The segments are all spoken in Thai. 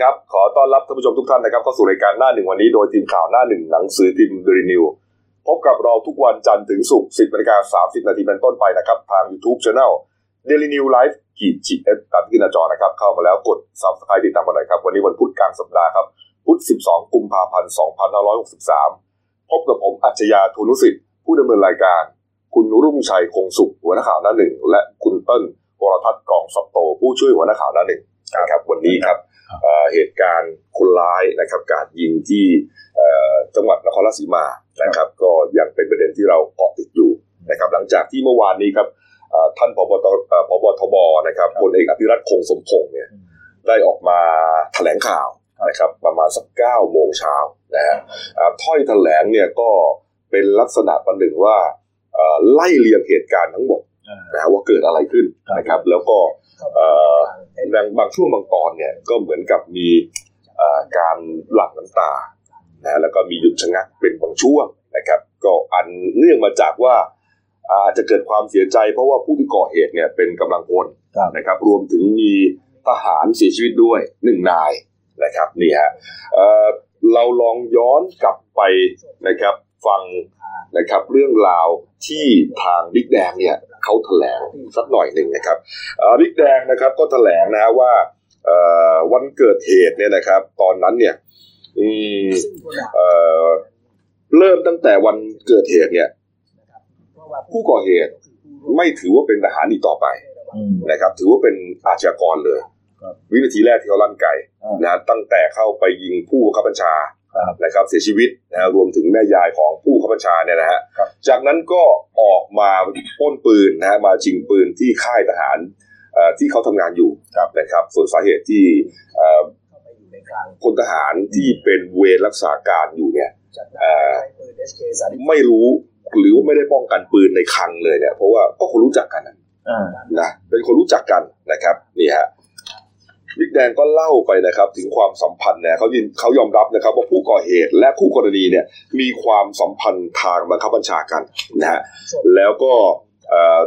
ครับ ขอต้อนรับท่านผู้ชมทุกท่านนะครับเข้าสู่รายการหน้าหนึ่งวันนี้โดยทีมข่าวหน้าหนึ่งหนังสือพิมพ์เดลินิวพบกับเราทุกวันจันทร์ถึงศุกร์10นาฬิกา30นาทีเป็นต้นไปนะครับ ทาง YouTube Channel Daily New Life ขีดจีเอสตามที่หน้าจอนะครับ เข้ามาแล้วกด Subscribe ติดตามกันหน่อยครับ วันนี้วันพุธกลางสัปดาห์ครับ พุธ12กุมภาพันธ์2563พบกับผมอัจฉริยะทุนุสิทธิ์ผู้ดำเนินรายการ คุณรุ่งชัยคงสุขหัวหน้าข่าวหน้าหนึ่งและคุณเติ้ลวรทัศน์กองสับโต ผู้ช่วยหัวหน้าข่าวหน้าหนึ่งนะครับวันนี้ครับ เอ่อเหตุการณ์คนร้ายนะครับการยิงที่เอ่อจังหวัดนครราชสีมานะครับ ก็ยังเป็นประเด็นที่เราเกาะติดอยู่นะครับ หลังจากที่เมื่อวานนี้ครับเอ่อท่านพบตเอ่อพบทบนะครับพลเอกอภิรัตคงสมพงษ์เนี่ยได้ออกมาแถลงข่าวนะครับประมาณสักเก้าโมงเช้านะฮะอ่าถ้อยแถลงเนี่ยก็เป็นลักษณะประหนึ่งว่าเอ่อไล่เรียงเหตุการณ์ทั้งหมด นะว่าเกิดอะไรขึ้นนะครับ แล้วก็เอ่อบางบางช่วงบางตอนเนี่ยก็เหมือนกับมีเอ่อการหลั่งน้ำตานะแล้วก็มีหยุดชะงักเป็นบางช่วงนะครับ ก็อันเนื่องมาจากว่าอาจจะเกิดความเสียใจ เพราะว่าผู้ที่ก่อเหตุเนี่ยเป็นกำลังพลครับนะครับ รวมถึงมีทหารเสียชีวิตด้วยหนึ่งนายนะครับนี่ฮะเอ่อเราลองย้อนกลับไปนะครับฟังนะครับเรื่องราวที่ทางบิ๊กแดงเนี่ย เขาแถลงสักหน่อยหนึ่งนะครับบิ๊กแดงนะครับก็แถลงนะว่าเอ่อวันเกิดเหตุเนี่ยนะครับ ตอนนั้นเนี่ยอืมเอ่อเริ่มตั้งแต่วันเกิดเหตุเนี่ย ผู้ก่อเหตุไม่ถือว่าเป็นทหารอีกต่อไปอืมนะครับ ถือว่าเป็นอาชญากรเลยครับวินาทีแรกที่เขาลั่นไกอ่านนะตั้งแต่เข้าไปยิงผู้บังคับบัญชาครับ นะครับเสียชีวิตนะฮะรวมถึงแม่ยายของผู้บังคับบัญชาเนี่ยนะฮะครับจากนั้นก็ออกมาปล้นปืนนะฮะมาชิงปืนที่ค่ายทหารเอ่อที่เขาทำงานอยู่ครับนะครับ ส่วนสาเหตุที่เอ่อพลทหารที่เป็นเวรรักษาการอยู่เนี่ยเอ่อไม่รู้หรือว่าไม่ได้ป้องกันปืนในคลังเลยเนี่ยเพราะว่าก็คนรู้จักกันนะอ่านะเป็นคนรู้จักกันนะครับนี่ฮะ บิ๊กแดงก็เล่าไปนะครับ ถึงความสัมพันธ์เนี่ยเขายินเขายอมรับนะครับ ว่าผู้ก่อเหตุและคู่กรณีเนี่ยมีความสัมพันธ์ทางบังคับบัญชากันนะฮะแล้วก็เอ่อ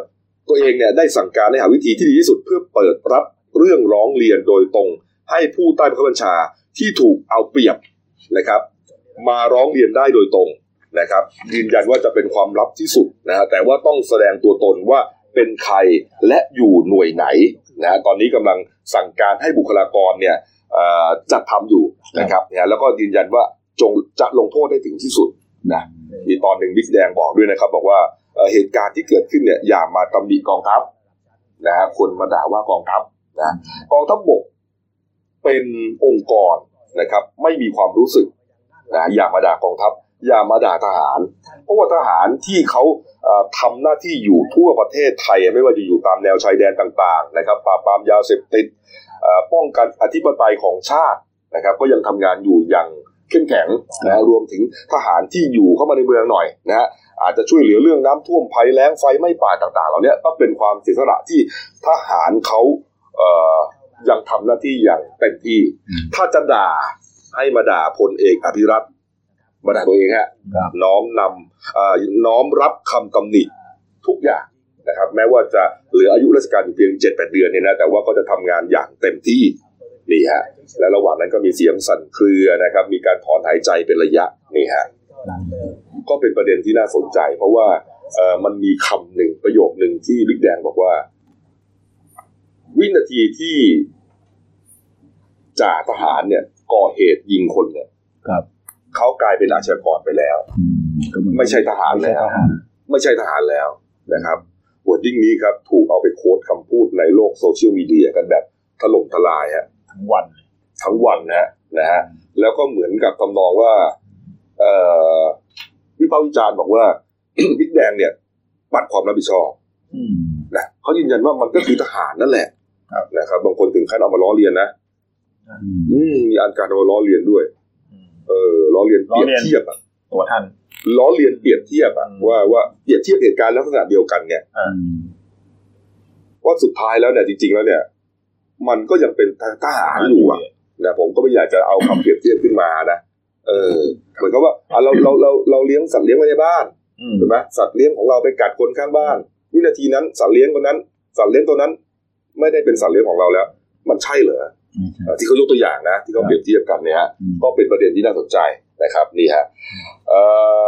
ตัวเองเนี่ยได้สั่งการให้หาวิธีที่ดีที่สุดเพื่อเปิดรับเรื่องร้องเรียนโดยตรง ให้ผู้ใต้บังคับบัญชาที่ถูกเอาเปรียบนะครับ มาร้องเรียนได้โดยตรงนะครับ ยืนยันว่าจะเป็นความลับที่สุดนะฮะแต่ว่าต้องแสดงตัวตนว่า เป็นใครและอยู่หน่วยไหนนะตอนนี้กำลังสั่งการให้บุคลากรเนี่ยจัดทำอยู่นะครับนะแล้วก็ยืนยันว่าจงจะลงโทษได้ถึงที่สุดนะมีตอนหนึ่งบิ๊กแดงบอกด้วยนะครับ บอกว่าเหตุการณ์ที่เกิดขึ้นเนี่ยอย่ามาตำหนิกองทัพนะฮะคนมาด่าว่ากองทัพนะกองทัพบกเป็นองค์กรนะครับ ไม่มีความรู้สึกนะอย่ามาด่ากองทัพ อย่ามาด่าทหาร เพราะว่าทหารที่เขาเอ่อทำหน้าที่อยู่ทั่วประเทศไทย ไม่ว่าจะอยู่ตามแนวชายแดนต่างๆนะครับปราบปรามยาเสพติดเอ่อป้องกันอธิปไตยของชาตินะครับ ก็ยังทำงานอยู่อย่างเข้มแข็งนะรวมถึงทหารที่อยู่เข้ามาในเมืองหน่อยนะฮะอาจจะช่วยเหลือเรื่องน้ำท่วมภัยแล้งไฟไหม้ป่าต่างๆ เหล่านี้ก็เป็นความเสียสละที่ทหารเขาเอ่อยังทำหน้าที่อย่างเต็มที่ ถ้าจะด่าให้มาด่าพลเอกอภิรัต น์มาด่าตัวเองฮะครับน้อมนำเอ่อน้อมรับคำตำหนิทุกอย่างนะครับ แม้ว่าจะเหลืออายุราชการอยู่เพียงเจ็ดแปดเดือนเนี่ยนะแต่ว่าก็จะทำงานอย่างเต็มที่นี่ฮะและระหว่างนั้นก็มีเสียงสั่นเครือนะครับ มีการถอนหายใจเป็นระยะนี่ฮะก็เป็นประเด็นที่น่าสนใจ เพราะว่าเอ่อมันมีคำหนึ่งประโยคหนึ่งที่บิ๊กแดงบอกว่า วินาทีที่จ่าทหารเนี่ย ก่อเหตุยิงคนเนี่ยครับ เขากลายเป็นอาชญากรไปแล้วอืมก็เหอนไม่ใช่ทหารไม่ใช่แล้วทหารไม่ใช่ทหารแล้วนะครับ wording นี้ครับถูกเอาไป quote คำพูดในโลกโซเชียลมีเดียกันแบบถล่มทลายฮะทั้งวันเลยทั้งวันนะฮะนะฮะแล้วก็เหมือนกับทำนองว่าเอ่อวิพากษ์วิจารณ์บอกว่าบิ๊กแดงเนี่ยปัดความรับผิดชอบอืมนะเขายืนยันว่ามันก็คือทหารนั่นแหละครับนะครับ บางคนถึงขั้นเอามาล้อเลียนนะ อืมอืมมีอันการเอามาล้อเลียนด้วยอืม เออล้อเลียนเปรียบล้อเลียนเทียบอะตัวท่านล้อเลียนเปรียบเทียบอะอืมว่าว่าเปรียบเทียบเหตุการณ์ลักษณะเดียวกันเนี่ยอ่าว่าสุดท้ายแล้วเนี่ยจริง ๆ แล้วเนี่ย มันก็ยังเป็นทหารอยู่อะนะผมก็ไม่อยากจะเอาคำเปรียบเทียบขึ้นมานะเออเหมือนกับว่าอะเราเราเราเราเลี้ยงสัตว์เลี้ยงไว้ในบ้านอืมถูกไหมสัตว์เลี้ยงของเราไปกัดคนข้างบ้านวินาทีนั้นสัตว์เลี้ยงคนนั้น สัตว์เลี้ยงตัวนั้น ไม่ได้เป็นสัตว์เลี้ยงของเราแล้ว มันใช่เหรอไม่ใช่เอ่อ ที่เขายกตัวอย่างนะที่เขาเปรียบเทียบกันเนี่ยฮะอืมก็เป็นประเด็นที่น่าสนใจนะครับนี่ฮะเอ่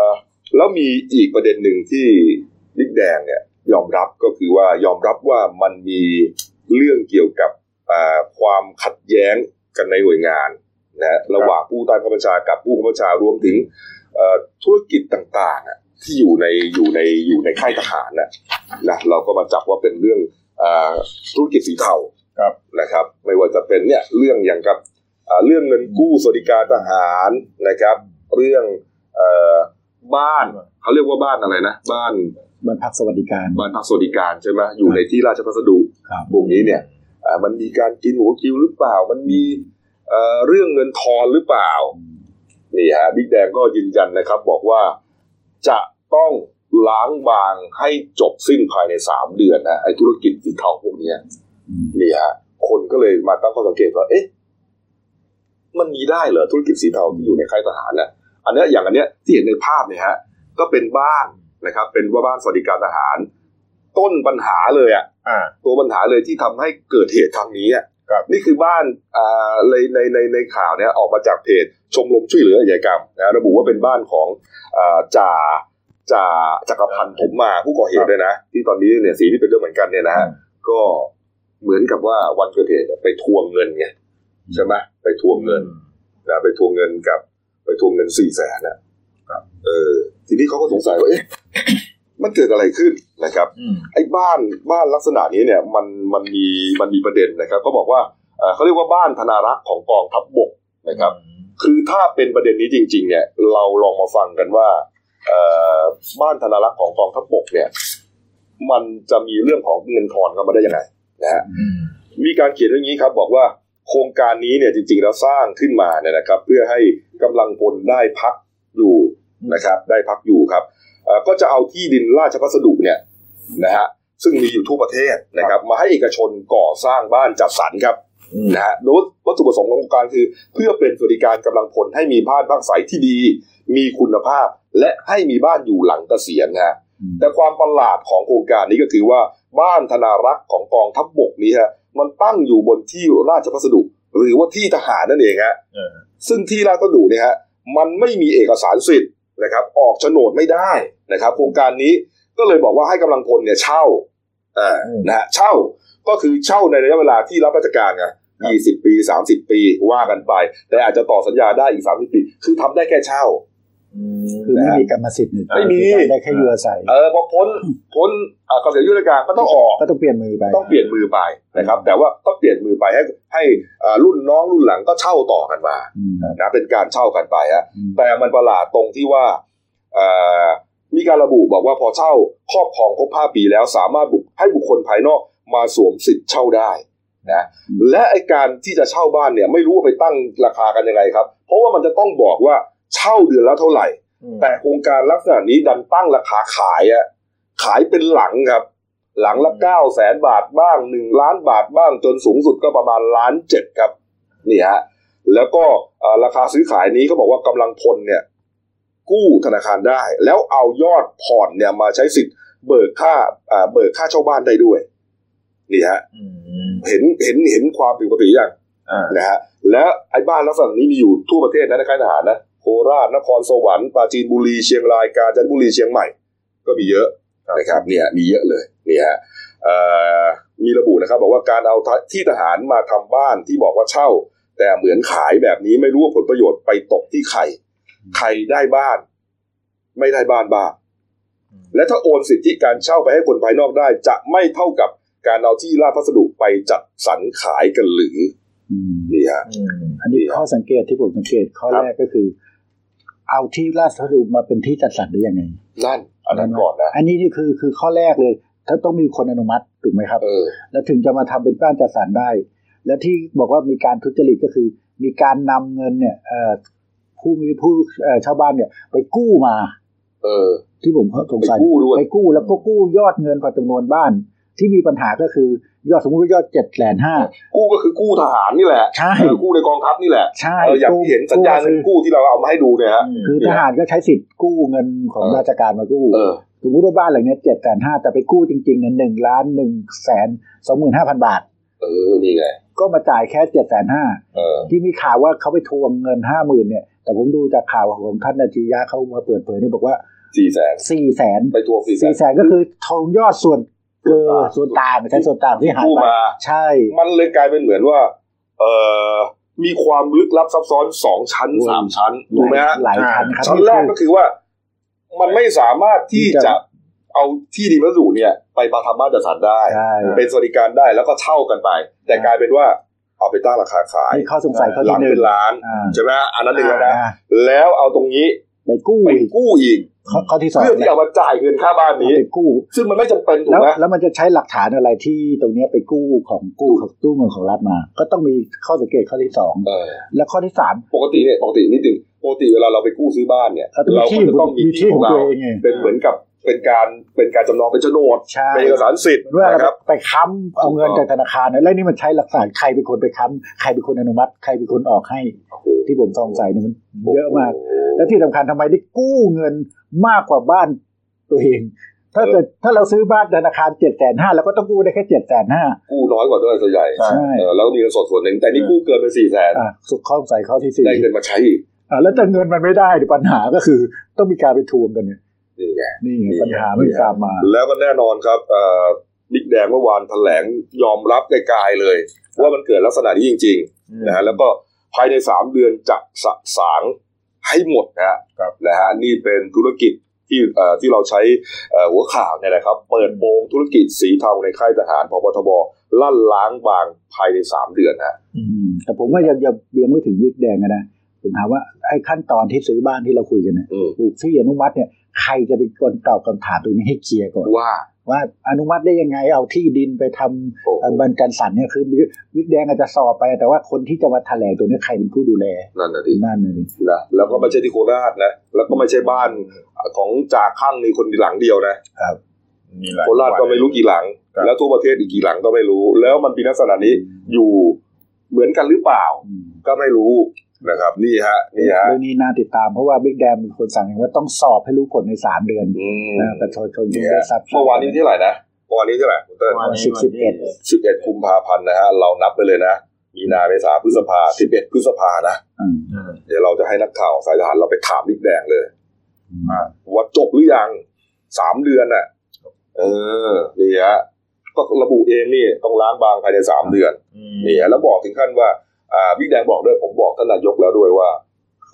อแล้วมีอีกประเด็นหนึ่งที่บิ๊กแดงเนี่ยยอมรับก็คือว่ายอมรับว่ามันมีเรื่องเกี่ยวกับอ่าความขัดแย้งกันในหน่วยงานนะระหว่างผู้ใต้บังคับบัญชากับผู้บังคับบัญชารวมถึงเอ่อธุรกิจต่างๆอะที่อยู่ในอยู่ในอยู่ในค่ายทหารนะนะเราก็มาจับว่าเป็นเรื่องอ่าธุรกิจสีเทา ครับนะครับ ไม่ว่าจะเป็นเนี่ยเรื่องอย่างกับอ่าเรื่องเงินกู้สวัสดิการทหารนะครับ เรื่องเอ่อบ้านเขาเรียกว่าบ้านอะไรนะ บ้านบ้านพักสวัสดิการบ้านพักสวัสดิการใช่ไหมอยู่ในที่ราชพัสดุครับพวกนี้เนี่ยอ่ามันมีการกินหัวคิวหรือเปล่า มันมีเอ่อเรื่องเงินทอนหรือเปล่านี่ฮะบิ๊กแดงก็ยืนยันนะครับ บอกว่าจะต้องล้างบางให้จบสิ้นภายในสามเดือนนะไอ้ธุรกิจสีเทาพวกเนี้ยอืม นี่ฮะคนก็เลยมาตั้งข้อสังเกตว่าเอ๊ะมันมีได้เหรอธุรกิจสีเทาที่อยู่ในค่ายทหารน่ะอันเนี้ยอย่างอันเนี้ยที่เห็นในภาพเนี่ยฮะ ก็เป็นบ้านนะครับ เป็นว่าบ้านสวัสดิการทหาร ต้นปัญหาเลยอะอ่าตัวปัญหาเลยที่ทำให้เกิดเหตุครั้งนี้อะครับนี่คือบ้านอ่าในในในในข่าวเนี่ยออกมาจากเพจชมรมช่วยเหลืออาชญากรรมนะระบุว่าเป็นบ้านของอ่าจ่าจ่าจักรพันธ์ผมมาผู้ก่อเหตุด้วยนะ ที่ตอนนี้เนี่ยสีที่เป็นเรื่องเหมือนกันเนี่ยนะฮะก็ เหมือนกับว่าวันเกิดเหตุเนี่ยไปทวงเงินไงใช่ไหมไปทวงเงินนะไปทวงเงินกับ ไปทวงเงินสี่แสนนะเออ ทีนี้เขาก็สงสัยว่าเอ๊ะมันเกิดอะไรขึ้นนะครับอืมไอ้บ้านบ้านลักษณะนี้เนี่ย มันมันมีมันมีประเด็นนะครับ ก็บอกว่าเอ่อเขาเรียกว่าบ้านธนารักษ์ของกองทัพบกนะครับ คือถ้าเป็นประเด็นนี้จริง ๆ เนี่ย เราลองมาฟังกันว่าเอ่อบ้านธนารักษ์ของกองทัพบกเนี่ย มันจะมีเรื่องของเงินทอนเข้ามาได้ยังไง นะฮะอืมมีการเขียนเรื่องนี้ครับบอกว่าโครงการนี้เนี่ยจริงๆแล้วสร้างขึ้นมาเนี่ยนะครับ เพื่อให้กำลังพลได้พักอยู่นะครับ ได้พักอยู่ครับเอ่อก็จะเอาที่ดินราชพัสดุเนี่ยนะฮะซึ่งมีอยู่ทั่วประเทศนะครับ มาให้เอกชนก่อสร้างบ้านจัดสรรครับอืมนะฮะโดยวัตถุประสงค์ของโครงการคือ เพื่อเป็นสวัสดิการกำลังพลให้มีบ้านพักอาศัยที่ดี มีคุณภาพ และให้มีบ้านอยู่หลังเกษียณนะฮะอืมแต่ความประหลาดของโครงการนี้ก็คือว่า บ้านธนารักษ์ของกองทัพบบกนี้ฮะมันตั้งอยู่บนที่ราชพัสดุ หรือว่าที่ทหารนั่นเองฮะเออซึ่งที่ราชพัสดุเนี่ยฮะมันไม่มีเอกสารสิทธิ์นะครับ ออกโฉนดไม่ได้นะครับ โครงการนี้ก็เลยบอกว่าให้กำลังพลเนี่ยเช่าอ่านะฮะเช่าก็คือเช่าในระยะเวลาที่รับราชการไงยี่สิบปีสามสิบปีว่ากันไป แต่อาจจะต่อสัญญาได้อีกสามสิบปี คือทำได้แค่เช่าอืม คือไม่มีกรรมสิทธิ์นี่ไม่มีได้แค่อยู่อาศัยเออพอพ้นพ้นอ่าเกษียณอายุราชการก็ต้องออกก็ต้องเปลี่ยนมือไปต้องเปลี่ยนมือไปนะครับ แต่ว่าก็เปลี่ยนมือไปให้ให้อ่ารุ่นน้องรุ่นหลังก็เช่าต่อกันมาอืมนะเป็นการเช่ากันไปฮะอืมแต่มันประหลาดตรงที่ว่าเอ่อมีการระบุบอกว่าพอเช่าครอบครองครบ5ปีแล้วสามารถบุกให้บุคคลภายนอกมาสวมสิทธิ์เช่าได้นะและไอการที่จะเช่าบ้านเนี่ยไม่รู้ว่าไปตั้งราคากันยังไงครับ เพราะว่ามันจะต้องบอกว่า เช่าเดือนละเท่าไหร่อืมแต่โครงการลักษณะนี้ดันตั้งราคาขายอะขายเป็นหลังครับ หลังละเก้าแสนบาทบ้างหนึ่งล้านบาทบ้างจนสูงสุดก็ประมาณล้านเจ็ดครับนี่ฮะแล้วก็เอ่อราคาซื้อขายนี้เขาบอกว่ากำลังพลเนี่ย กู้ธนาคารได้ แล้วเอายอดผ่อนเนี่ยมาใช้สิทธิ์เบิกค่าอ่าเบิกค่าเช่าบ้านได้ด้วยนี่ฮะอืมเห็นเห็นเห็นความผิดปกติอย่างอ่านะฮะแล้วไอ้บ้านลักษณะนี้มีอยู่ทั่วประเทศนะในค่ายทหารนะ โคราชนครสวรรค์ปราจีนบุรีเชียงรายกาญจนบุรีเชียงใหม่ ก็มีเยอะนะครับเนี่ยมีเยอะเลยเนี่ยฮะเอ่อมีระบุนะครับ บอกว่าการเอาที่ทหารมาทำบ้านที่บอกว่าเช่า แต่เหมือนขายแบบนี้ไม่รู้ว่าผลประโยชน์ไปตกที่ใครใครได้บ้าน ไม่ได้บ้านบ้างและถ้าโอนสิทธิการเช่าไปให้คนภายนอกได้ จะไม่เท่ากับการเอาที่ราชพัสดุไปจัดสรรขายกันหรืออืมนี่ฮะอืมอันนี้ข้อสังเกตที่ผมสังเกตข้อครับแรกก็คือ เอาที่ราชพัสดุมาเป็นที่จัดสรรได้ยังไงนั่นอันนั้นก่อนนะอันนี้นี่คือคือข้อแรกเลยถ้าต้องมีคนอนุมัติถูกไหมครับเออแล้วถึงจะมาทำเป็นบ้านจัดสรรได้ แล้วที่บอกว่ามีการทุจริตก็คือ มีการนำเงินเนี่ยเอ่อผู้มีผู้เอ่อชาวบ้านเนี่ย ไปกู้มา เออ ที่ผมสงสัยไปกู้ด้วยไปกู้แล้วก็กู้ยอดเงินกว่าจำนวนบ้าน ที่มีปัญหาก็คือ ยอดสมมติว่ายอดเจ็ดแสนห้ากู้ก็คือกู้ทหารนี่แหละใช่เออกู้ในกองทัพนี่แหละใช่เอออย่างที่เห็นสัญญาเงินกู้ที่เราเอามาให้ดูเนี่ยฮะคือทหารก็ใช้สิทธิ์กู้เงินของเออราชการมากู้เออสมมติว่าบ้านหลังเนี้เจ็ดแสนห้าแต่ไปกู้จริงๆเนี่ยหนึ่งล้านหนึ่งแสนสองหมื่นห้าพันบาท เออนี่ไงก็มาจ่ายแค่เจ็ดแสนห้าเออที่มีข่าวว่าเขาไปทวงเงินห้าหมื่นเนี่ย แต่ผมดูจากข่าวของท่านอาชียะเขามาเปิดเผยเนี่ยบอกว่าสี่แสนสี่แสนไปทวงสี่แสสี่นแสนก็คือทองยอดส่วน เกินส่วนต่างใช้ส่วนต่างที่หายกู้ไปมาใช่ มันเลยกลายเป็นเหมือนว่า เอ่อมีความลึกลับซับซ้อนสองชั้นสามชั้นถูกไหมฮะหลายชั้นครับชั้นแรกก็คือว่า มันไม่สามารถที่จะเอาที่ดินวัสดุเนี่ย ไปมาทำบ้านจัดสรรได้ใช่เป็นสวัสดิการได้แล้วก็เช่ากันไป แต่กลายเป็นว่าเอาไปตั้งราคาขายมีข้อสงสัยข้อหลัที่งหนึ่งเป็นล้านอ่าใช่ไหมอันนั้นหนึ่งแล้วนะอ่าแล้วเอาตรงนี้ ไปกู้ไปอีกกู้อีกข้อข้อที่สองเพื่อที่เอามาจ่ายเงินค่าบ้านนี้ไปกู้ ซึ่งมันไม่จำเป็นถูกแล้วไหมแล้วมันจะใช้หลักฐานอะไรที่ตรงเนี้ยไปกู้ของกู้ของตู้เงินของรัฐมา ก็ต้องมีข้อสังเกตข้อที่สองเออแล้วข้อที่สามปกติเนี่ยปกตินิดนึงปกติเวลาเราไปกู้ซื้อบ้านเนี่ยเราต้องมีเราที่ก็จะต้องมีมีที่ที่ขขอองงเราตัวเองไงเป็นเหมือนกับ เป็นการเป็นการจำนองเป็นโฉนดใช่เป็นเอกสารสิทธิ์เมื่อนะครับไปค้ำเอาเงินจากธนาคารเนี่ยแล้วนี่มันใช้หลักฐานใครเป็นคนไปค้ำใครเป็นคนอนุมัติ ใครเป็นคนออกให้โอ้โหที่ผมสงสัยเนี่ยมันเยอะมากโโหและที่สำคัญทำไมได้กู้เงินมากกว่าบ้านตัวเองถ้าเออเกิดถ้าเราซื้อบ้านธนาคารเจ็ดแสนห้าเราก็ต้องกู้ได้แค่เจ็ดแสนห้ากู้น้อยกว่าด้วยส่วนใหญ่ใช่เออแล้วมีเงินสดส่วนหนึ่งแต่นี่กู้เกินไปสี่แสนอะสุดข้อสงสัยข้อที่สี่ได้เงินมาใช้อีกอะแล้วแต่เงินมันไม่ได้ดิปัญหาก็คือต้องมีการไปทวงกันเนี่ย นี่ไงนี่ไงนี่ไงปัญหาไม่ตามมา แล้วก็แน่นอนครับเอ่อบิ๊กแดงเมื่อวานแถลงยอมรับไกลๆเลย ว่ามันเกิดลักษณะนี้จริงๆนะฮะแล้วก็ภายในสามเดือนจะสะสางให้หมดนะฮะครับนะฮะนี่เป็นธุรกิจที่เอ่อที่เราใช้เอ่อหัวข่าวเนี่ยนะครับ เปิดโปงธุรกิจสีเทาในค่ายทหารพบทบลั่นล้างบางภายในสามเดือนฮะอืมแต่ผมว่ายังยังยังไม่ถึงวิกแดงอะนะผมถามว่าไอ้ขั้นตอนที่ซื้อบ้านที่เราคุยกันเนี่ยอืมปลูกที่อนุมัติเนี่ย ใครจะเป็นคนตอบคำถามตรงนี้ให้เคลียร์ก่อนว่าว่าอนุมัติได้ยังไงเอาที่ดินไปทำโอ้โหเอ่อบันการสันเนี่ยคือวิกแดงอาจจะสอบไป แต่ว่าคนที่จะมาแถลงตัวนี้ใครเป็นผู้ดูแลนั่นนะทีนั่นเลยนะแล้วก็ไม่ใช่ที่โคราชนะแล้วก็ไม่ใช่บ้านของจ่าข้างมีคนหลังเดียวนะมีหลายโคราชก็ไม่รู้กี่หลังครับแล้วทั่วประเทศอีกกี่หลังก็ไม่รู้ แล้วมันมีลักษณะนี้อยู่เหมือนกันหรือเปล่าอืมก็ไม่รู้ นะครับ นี่ฮะนี่ฮะเรื่องนี้น่าติดตามเพราะว่าบิ๊กแดงเป็นคนสั่งเองว่าต้องสอบให้รู้ผลในสามเดือนอืมนะประชาชนเนี่จะยได้ทราบเมื่อวานนี้เท่าไหร่นะเมื่อวานนี้เท่าไหร่คุณเติ้ลวันนี้สิบสิบเอ็ดสิบเอ็ดกุมภาพันธ์นะฮะเรานับไปเลยนะมีนาเมษาพฤษภาสิบเอ็ดพฤษภานะอืมอืมเดี๋ยวเราจะให้นักข่าวสายทหารเราไปถามบิ๊กแดงเลยอ่าว่าจบหรือยังสามเดือนน่ะ เออนี่ฮะก็ระบุเองนี่ต้องล้างบางภายในสามเดือนอืมนี่ฮะแล้วบอกถึงขั้นว่าอ่า บิ๊กแดงบอกด้วยผมบอกท่านนายกแล้วด้วยว่า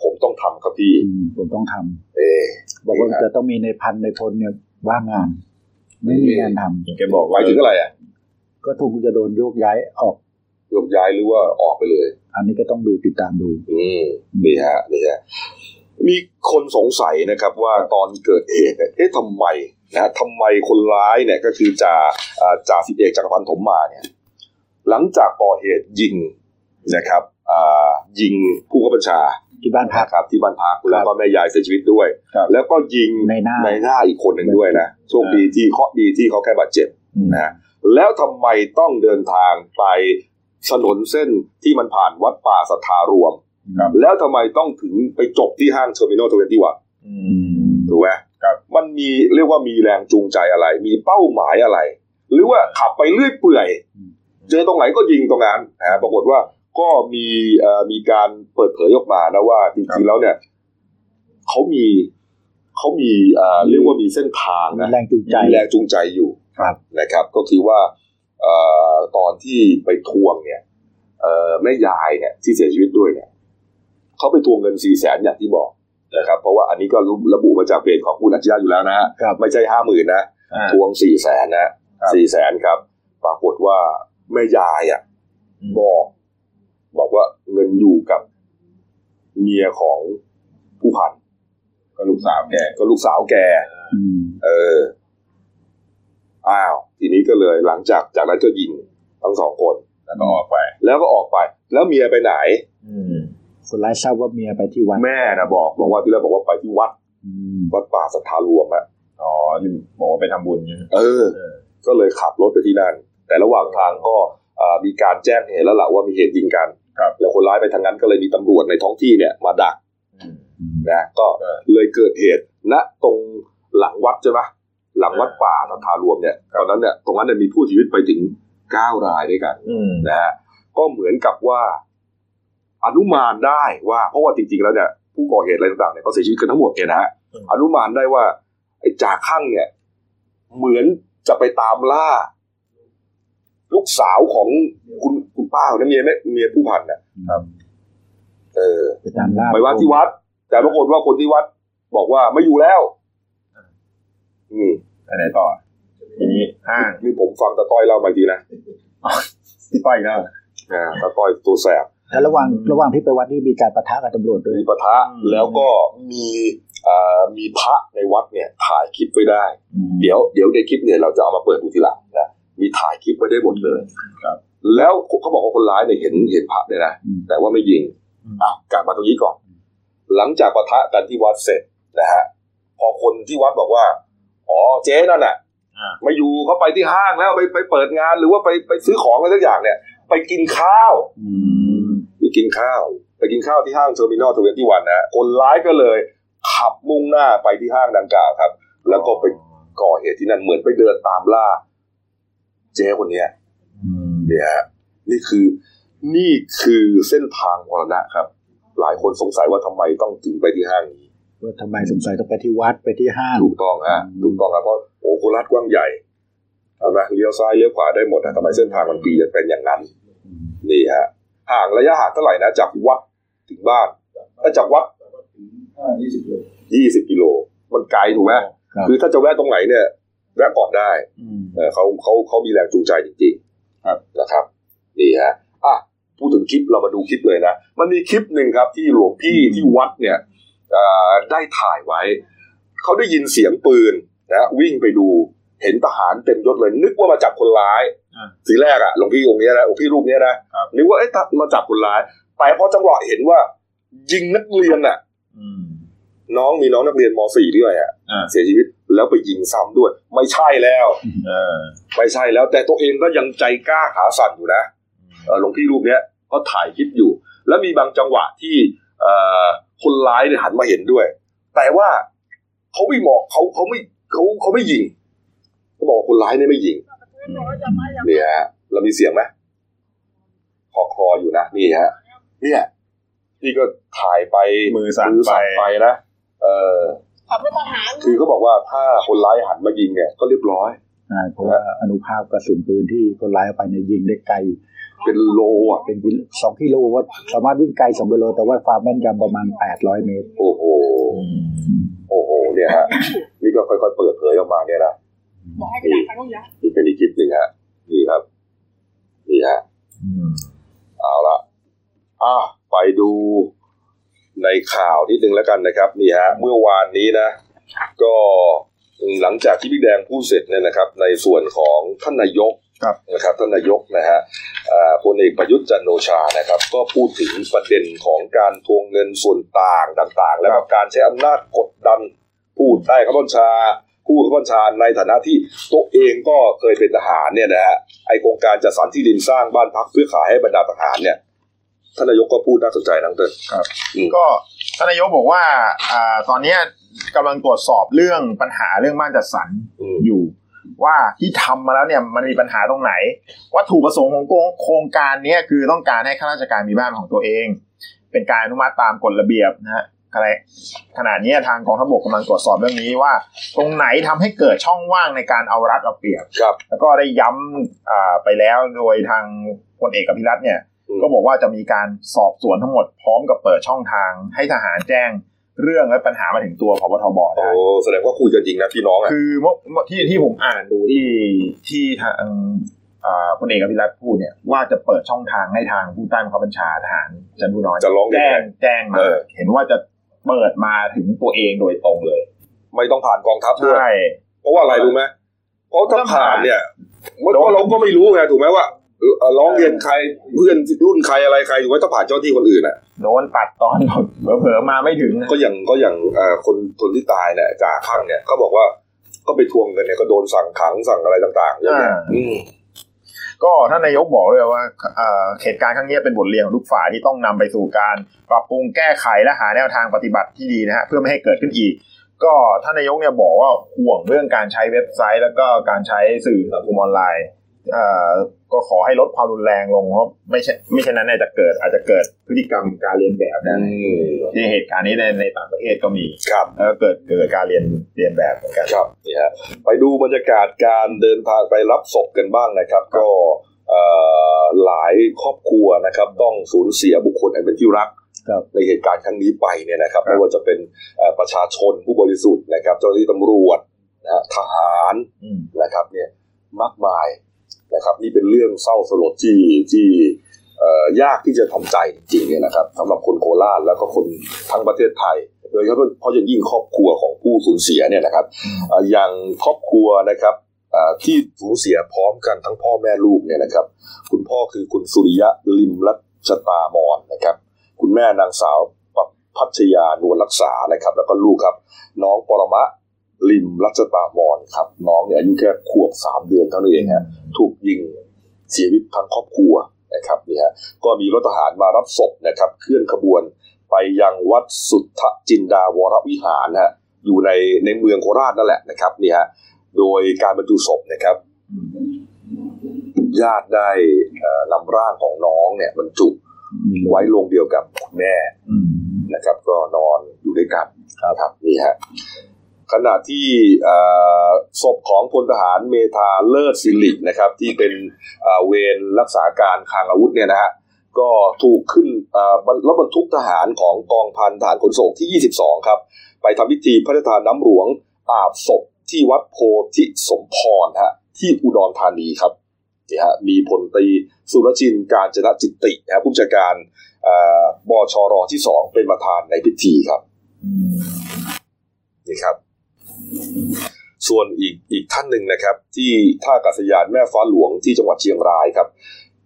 ผมต้องทำครับพี่อืมผมต้องทำเออบอกว่านี่ฮะจะต้องมีในพันในพลเนี่ยว่างงาน ไม่มีงานทำเห็นแกบอกหมายถึงอะไรอะก็ถูกจะโดนโยกย้ายออกยกย้ายหรือว่าออกไปเลย อันนี้ก็ต้องดูติดตามดู อืมนี่ฮะนี่ฮะมีคนสงสัยนะครับว่าตอนเกิดเหตุเนี่ยเอ๊ะทำไมนะฮะทำไมคนร้ายเนี่ยก็คือจ่าอ่าจ่าสิบเอกจักรพันธ์ถมมาเนี่ย หลังจากก่อเหตุยิง นะครับอ่ายิงผู้บังคับบัญชาที่บ้านพักนะครับ ที่บ้านพักแล้วก็แม่ยายเสียชีวิตด้วยครับแล้วก็ยิงนายหน้านายหน้าอีกคนหนึ่งด้วยนะโชคดีที่เคราะห์ดีที่เขาแค่บาดเจ็บอืมนะฮะแล้วทำไมต้องเดินทางไปถนนเส้นที่มันผ่านวัดป่าศรัทธารวมครับแล้วทำไมต้องถึงไปจบที่ห้าง Terminal Twenty One อืมถูกไหมครับมันมีเรียกว่ามีแรงจูงใจอะไร มีเป้าหมายอะไร หรือว่าขับไปเรื่อยเปื่อยอืมเจอตรงไหนก็ยิงตรงนั้นนะฮะปรากฏว่า ก็มีเอ่อมีการเปิดเผยออกมานะว่าจริงๆแล้วเนี่ยเขามีเขามีเอ่อเรียกว่ามีเส้นทางมีนะแรงจูงใจมีแรงจูงใจอยู่ครับนะครับ ก็คือว่าเอ่อตอนที่ไปทวงเนี่ยเอ่อแม่ยายเนี่ยที่เสียชีวิตด้วยเนี่ยเขาไปทวงเงินสี่แสนอย่างที่บอกนะครับ เพราะว่าอันนี้ก็ระบุมาจากเพจของคุณอัจฉริยะอยู่แล้วนะฮะครับไม่ใช่ห้าหมื่นนะอ่าทวงสี่แสนนะครับสี่แสนครับ ปรากฏว่าแม่ยายอะอืมบอก บอกว่าเงินอยู่กับเมียของผู้พันก็ลูกสาวแกก็ลูกสาวแกอืมเออ อ้าว ทีนี้ก็เลยหลังจากจากนั้นก็ยิงทั้งสองคนแล้วก็ออกไป แล้วก็ออกไป แล้วเมียไปไหนอืมคนร้ายทราบว่าเมียไปที่วัดแม่นะบอกบอกว่าที่แรกบอกว่าไปที่วัดอืมวัดป่าสัทธารวมอะอ๋อที่บอกว่าไปทำบุญใช่ไหมเออเออ ก็เลยขับรถไปที่นั่น แต่ระหว่างทางก็อ่ามีการแจ้งเหตุแล้วล่ะว่ามีเหตุยิงกันครับ แล้วคนร้ายไปทางนั้นก็เลยมีตำรวจในท้องที่เนี่ย มาดักอืมอืมนะก็เออเลยเกิดเหตุณตรงหลังวัดใช่ไหมหลังวัดป่าสัทธารวมเนี่ยตอนนั้นเนี่ยตรงนั้นเนี่ยมีผู้ชีวิตไปถึงเก้ารายด้วยกันอืมนะฮะก็เหมือนกับว่า อนุมานได้ว่า เพราะว่าจริงๆแล้วเนี่ย ผู้ก่อเหตุอะไรต่างๆเนี่ยเขาเสียชีวิตกันทั้งหมดเนี่ยนะฮะอืมอนุมานได้ว่า ไอ้จ่าข้างเนี่ย เหมือนจะไปตามล่า ลูกสาวของคุณ คุณป้าคนนะเมียแม่เมียผู้พันน่ะครับเออไปตามล่าไปว่าที่วัด แต่ปรากฏว่าคนที่วัด บอกว่าไม่อยู่แล้ว อืมไปไหนต่อ ทีนี้ห้างนี่ผมฟังตาต้อยเล่ามาอีกทีนะพี่ต้อยแล้วอ่าตาต้อยตัวแสบแล้วระหว่างระหว่างที่ไปวัดนี่มีการประทะกับตำรวจด้วยมีปะทะอืมแล้วก็มีอ่ามีพระในวัดเนี่ย ถ่ายคลิปไว้ได้ เดี๋ยวเดี๋ยวในคลิปเนี่ยเราจะเอามาเปิดดูทีหลังนะมีถ่ายคลิปไว้ได้หมดเลย ครับ แล้วเขาบอกว่าคนร้ายเนี่ยเห็นเห็นพระเนี่ยนะอืมแต่ว่าไม่ยิงอืมอะกลับมาตรงนี้ก่อน หลังจากปะทะกันที่วัดเสร็จนะฮะพอคนที่วัดบอกว่าอ๋อเจ๊นั่นน่ะอ่าไม่อยู่เขาไปที่ห้างแล้วไปไปเปิดงานหรือว่าไปไปซื้อของอะไรสักอย่างเนี่ย ไปกินข้าวอืมไปกินข้าว ไปกินข้าวที่ห้าง Terminal Twenty One นะฮะคนร้ายก็เลย ขับมุ่งหน้าไปที่ห้างดังกล่าวครับ แล้วก็ไปก่อเหตุที่นั่นเหมือนไปเดินตามล่า เจ๊คนเนี้ยอืม เนี่ยฮะนี่คือนี่คือเส้นทางมรณะครับ หลายคนสงสัยว่าทำไมต้องถึงไปที่ห้างนี้ว่าทำไมสงสัยต้องไปที่วัดไปที่ห้างถูกต้องฮะอืมถูกต้องครับเพราะโอ้โคราชกว้างใหญ่ใช่ไหมเลี้ยวซ้ายเลี้ยวขวาได้หมดอะทำไมเส้นทางมันปีเป็นอย่างนั้นอืมนี่ฮะห่างระยะห่างเท่าไหร่นะจากวัดถึงบ้านถ้าจากวัดยี่สิบกิโลมันไกลถูกไหมครับคือถ้าจะแวะตรงไหนเนี่ยแวะก่อนได้อืมเออเขาเขาเขามีแรงจูงใจจริงๆ ครับนะครับนี่ฮะอะพูดถึงคลิปเรามาดูคลิปเลยนะมันมีคลิปหนึ่งครับที่หลวงพี่ที่วัดเนี่ยเอ่อได้ถ่ายไว้ เขาได้ยินเสียงปืนนะวิ่งไปดูเห็นทหารเต็มยศเลย นึกว่ามาจับคนร้ายอ่าทีแรกอะหลวงพี่องค์เนี้ยนะหลวงพี่รูปเนี้ยนะครับนึกว่าเอ๊ะมาจับคนร้ายแต่พอจังหวะเห็นว่า ยิงนักเรียนอะอืมน้องมีน้องนักเรียนม .4 ด้วยอะอ่าเสียชีวิต แล้วไปยิงซ้ำด้วย ไม่ใช่แล้วเออไม่ใช่แล้ว แต่ตัวเองก็ยังใจกล้าขาสั่นอยู่นะเอ่อหลวงพี่รูปเนี้ยก็ถ่ายคลิปอยู่ แล้วมีบางจังหวะที่เอ่อคนร้ายเนี่ยหันมาเห็นด้วย แต่ว่าเขาไม่มองเขาเขาไม่เขาเขาไม่ยิงเขาบอกว่าคนร้ายเนี่ยไม่ยิงเนี่ยฮะเรามีเสียงไหมคอคลออยู่นะนี่ฮะเนี่ยนี่ก็ถ่ายไปมือสั่นสั่นไปไปนะเออ ขับรถทหารคือเขาบอกว่าถ้าคนร้ายหันมายิงเนี่ยก็เรียบร้อยใช่เพราะว่าอนุภาพกระสุนปืนที่คนร้ายเอาไปในยยิงได้ไกล เป็นโลอะเป็นกิโลสองกิโลว่าสามารถวิ่งไกลสองกิโล แต่ว่าความแม่นยำประมาณแปดร้อยเมตร โอ้โหอืมโอ้โหเนี่ยฮะนี่ก็ค่อยๆเปิดเผยออกมาเนี่ยนะบอกให้ไปด่าใครต้องยะนี่เป็นอีกคลิปหนึ่งฮะนี่ครับนี่ฮะอืมเอาละอะไปดู ในข่าวนิดนึงแล้วกันนะครับนี่ฮะเมื่อวานนี้นะ ก็หลังจากที่พี่แดงพูดเสร็จเนี่ยนะครับ ในส่วนของท่านนายกครับนะครับท่านนายกนะฮะอ่าพลเอกประยุทธ์จันทร์โอชานะครับ ก็พูดถึงประเด็นของการทวงเงินส่วนต่างต่าง ๆ แล้วก็การใช้อำนาจกดดันผู้ใต้ข้าบัญชาผู้ข้าบัญชาในฐานะที่ตัวเองก็เคยเป็นทหารเนี่ยนะฮะไอโครงการจัดสรรที่ดินสร้างบ้านพักเพื่อขายให้บรรดาทหารเนี่ย ท่านนายกก็พูดน่าสนใจทั้งเต้นก็ท่านนายกบอกว่าอ่าตอนเนี้ยกำลังตรวจสอบเรื่องปัญหาเรื่องบ้านจัดสรรอืมอยู่ว่าที่ทำมาแล้วเนี่ยมันมีปัญหาตรงไหน วัตถุประสงค์ของโครงการเนี้ยคือต้องการให้ข้าราชการมีบ้านของตัวเอง เป็นการอนุมัติตามกฎระเบียบนะฮะขณะขณะนี้ทางกองทัพบกกำลังตรวจสอบเรื่องนี้ว่า ตรงไหนทำให้เกิดช่องว่างในการเอารัดเอาเปรียบครับแล้วก็ได้ย้ำอ่าไปแล้วโดยทางพลเอกอภิรัตน์เนี่ยอืม ก็บอกว่าจะมีการสอบสวนทั้งหมดพร้อมกับเปิดช่องทาง ให้ทหารแจ้งเรื่องและปัญหามาถึงตัวพบทบโอ้ได้แสดงว่าคุยกันจริงนะพี่น้องอะคือเมื่อเมื่อที่ที่ผมอ่านดูที่ที่ทางอ่าพลเอกอภิรัตน์พูดเนี่ยว่าจะเปิดช่องทางให้ทางผู้ใต้บังคับบัญชาทหารจันทบุรีน้อยจะร้องเรียนแจ้ไหงมแจ้งมาเออเห็นว่าจะเปิดมาถึงตัวเองโดยตรงเลย ไม่ต้องผ่านกองทัพด้วยใช่เพราะว่าอะไรรู้ไหมเพราะถ้าผ่านเนี่ยมันก็เราก็ไม่รู้ไงถูกไหมว่าเอ่อ ร้องเรียนใครเพื่อนรุ่นใครอะไรใครถูกไหมถ้าผ่านเจ้าหน้าที่คนอื่นอะโดนตัดตอนเผลอๆมาไม่ถึงนะก็อย่างก็อย่างเอ่อคนคนที่ตายเนี่ยจ่าข้างเนี่ยเขาบอกว่าก็ไปทวงเงินเนี่ยก็โดนสั่งขังสั่งอะไรต่างๆเยอะแยะอืมก็ท่านนายกบอกเลยว่าเอ่อเหตุการณ์ครั้งนี้เป็นบทเรียนของทุกฝ่ายที่ต้องนำไปสู่การปรับปรุงแก้ไขและหาแนวทางปฏิบัติที่ดีนะฮะเพื่อไม่ให้เกิดขึ้นอีก ก็ท่านนายกเนี่ยบอกว่าห่วงเรื่องการใช้เว็บไซต์ แล้วก็การใช้สื่อสังคมออนไลน์เอ่อ ก็ขอให้ลดความรุนแรงลงเพราะไม่ใช่ไม่เช่นนั้นเนี่ยจะเกิดอาจจะเกิดพฤติกรรมการเรียนแบบนะอืมที่เหตุการณ์นี้ในในต่างประเทศก็มีครับแล้วก็เกิดเกิดการเรียนเรียนแบบเหมือนกันครับนี่ฮะไปดูบรรยากาศการเดินทางไปรับศพกันบ้างนะครับ ก็เอ่อหลายครอบครัวนะครับ ต้องสูญเสียบุคคลอันเป็นที่รักครับในเหตุการณ์ครั้งนี้ไปเนี่ยนะครับครับไม่ว่าจะเป็นเอ่อประชาชนผู้บริสุทธิ์นะครับ เจ้าหน้าที่ตำรวจนะฮะทหารอืมนะครับเนี่ยมากมาย นะครับ นี่เป็นเรื่องเศร้าสลดที่ที่เอ่อยากที่จะทำใจจริงๆเนี่ยนะครับสำหรับคนโคราชแล้วก็คนทั้งประเทศไทย โดยเฉพาะเพราะอย่างยิ่งครอบครัวของผู้สูญเสียเนี่ยนะครับเอ่ออย่างครอบครัวนะครับเอ่อที่สูญเสียพร้อมกันทั้งพ่อแม่ลูกเนี่ยนะครับ คุณพ่อคือคุณสุริยะลิมรัชตามอนนะครับ คุณแม่นางสาวปพัชยานวลรักษานะครับ แล้วก็ลูกครับ น้องปรมะ ลิมรัชตามอนครับ น้องเนี่ยอายุแค่ขวบสามเดือนเท่านั้นเองฮะถูกยิงเสียชีวิตทั้งครอบครัวนะครับนี่ฮะก็มีรถทหารมารับศพนะครับ เคลื่อนขบวนไปยังวัดสุทธจินดาวรวิหารนะฮะอยู่ในในเมืองโคราชนั่นแหละนะครับนี่ฮะโดยการบรรจุศพนะครับญาติได้เอ่อนำร่างของน้องเนี่ยบรรจุไว้ลงเดียวกับคุณแม่อืมนะครับ ก็นอนอยู่ด้วยกันครับครับนี่ฮะ ขณะที่ศพของพลทหารเมธาเลิศสิรินะครับ ที่เป็นเวรรักษาการคลังอาวุธเนี่ยนะฮะก็ถูกขึ้นรถบรรทุกทหารของกองพันทหารขนส่งที่ 22 ครับ ไปทำพิธีพระราชทานน้ำหลวงอาบศพที่วัดโพธิสมพรฮะที่อุดรธานีครับนี่ฮะมีพลตรีสุรชินการจนะจิตตินะผู้จัดการเอ่อบชรที่สองเป็นประธานในพิธีครับนี่ครับ ส่วนอีกอีกท่านหนึ่งนะครับ ที่ท่าอากาศยานแม่ฟ้าหลวงที่จังหวัดเชียงรายครับ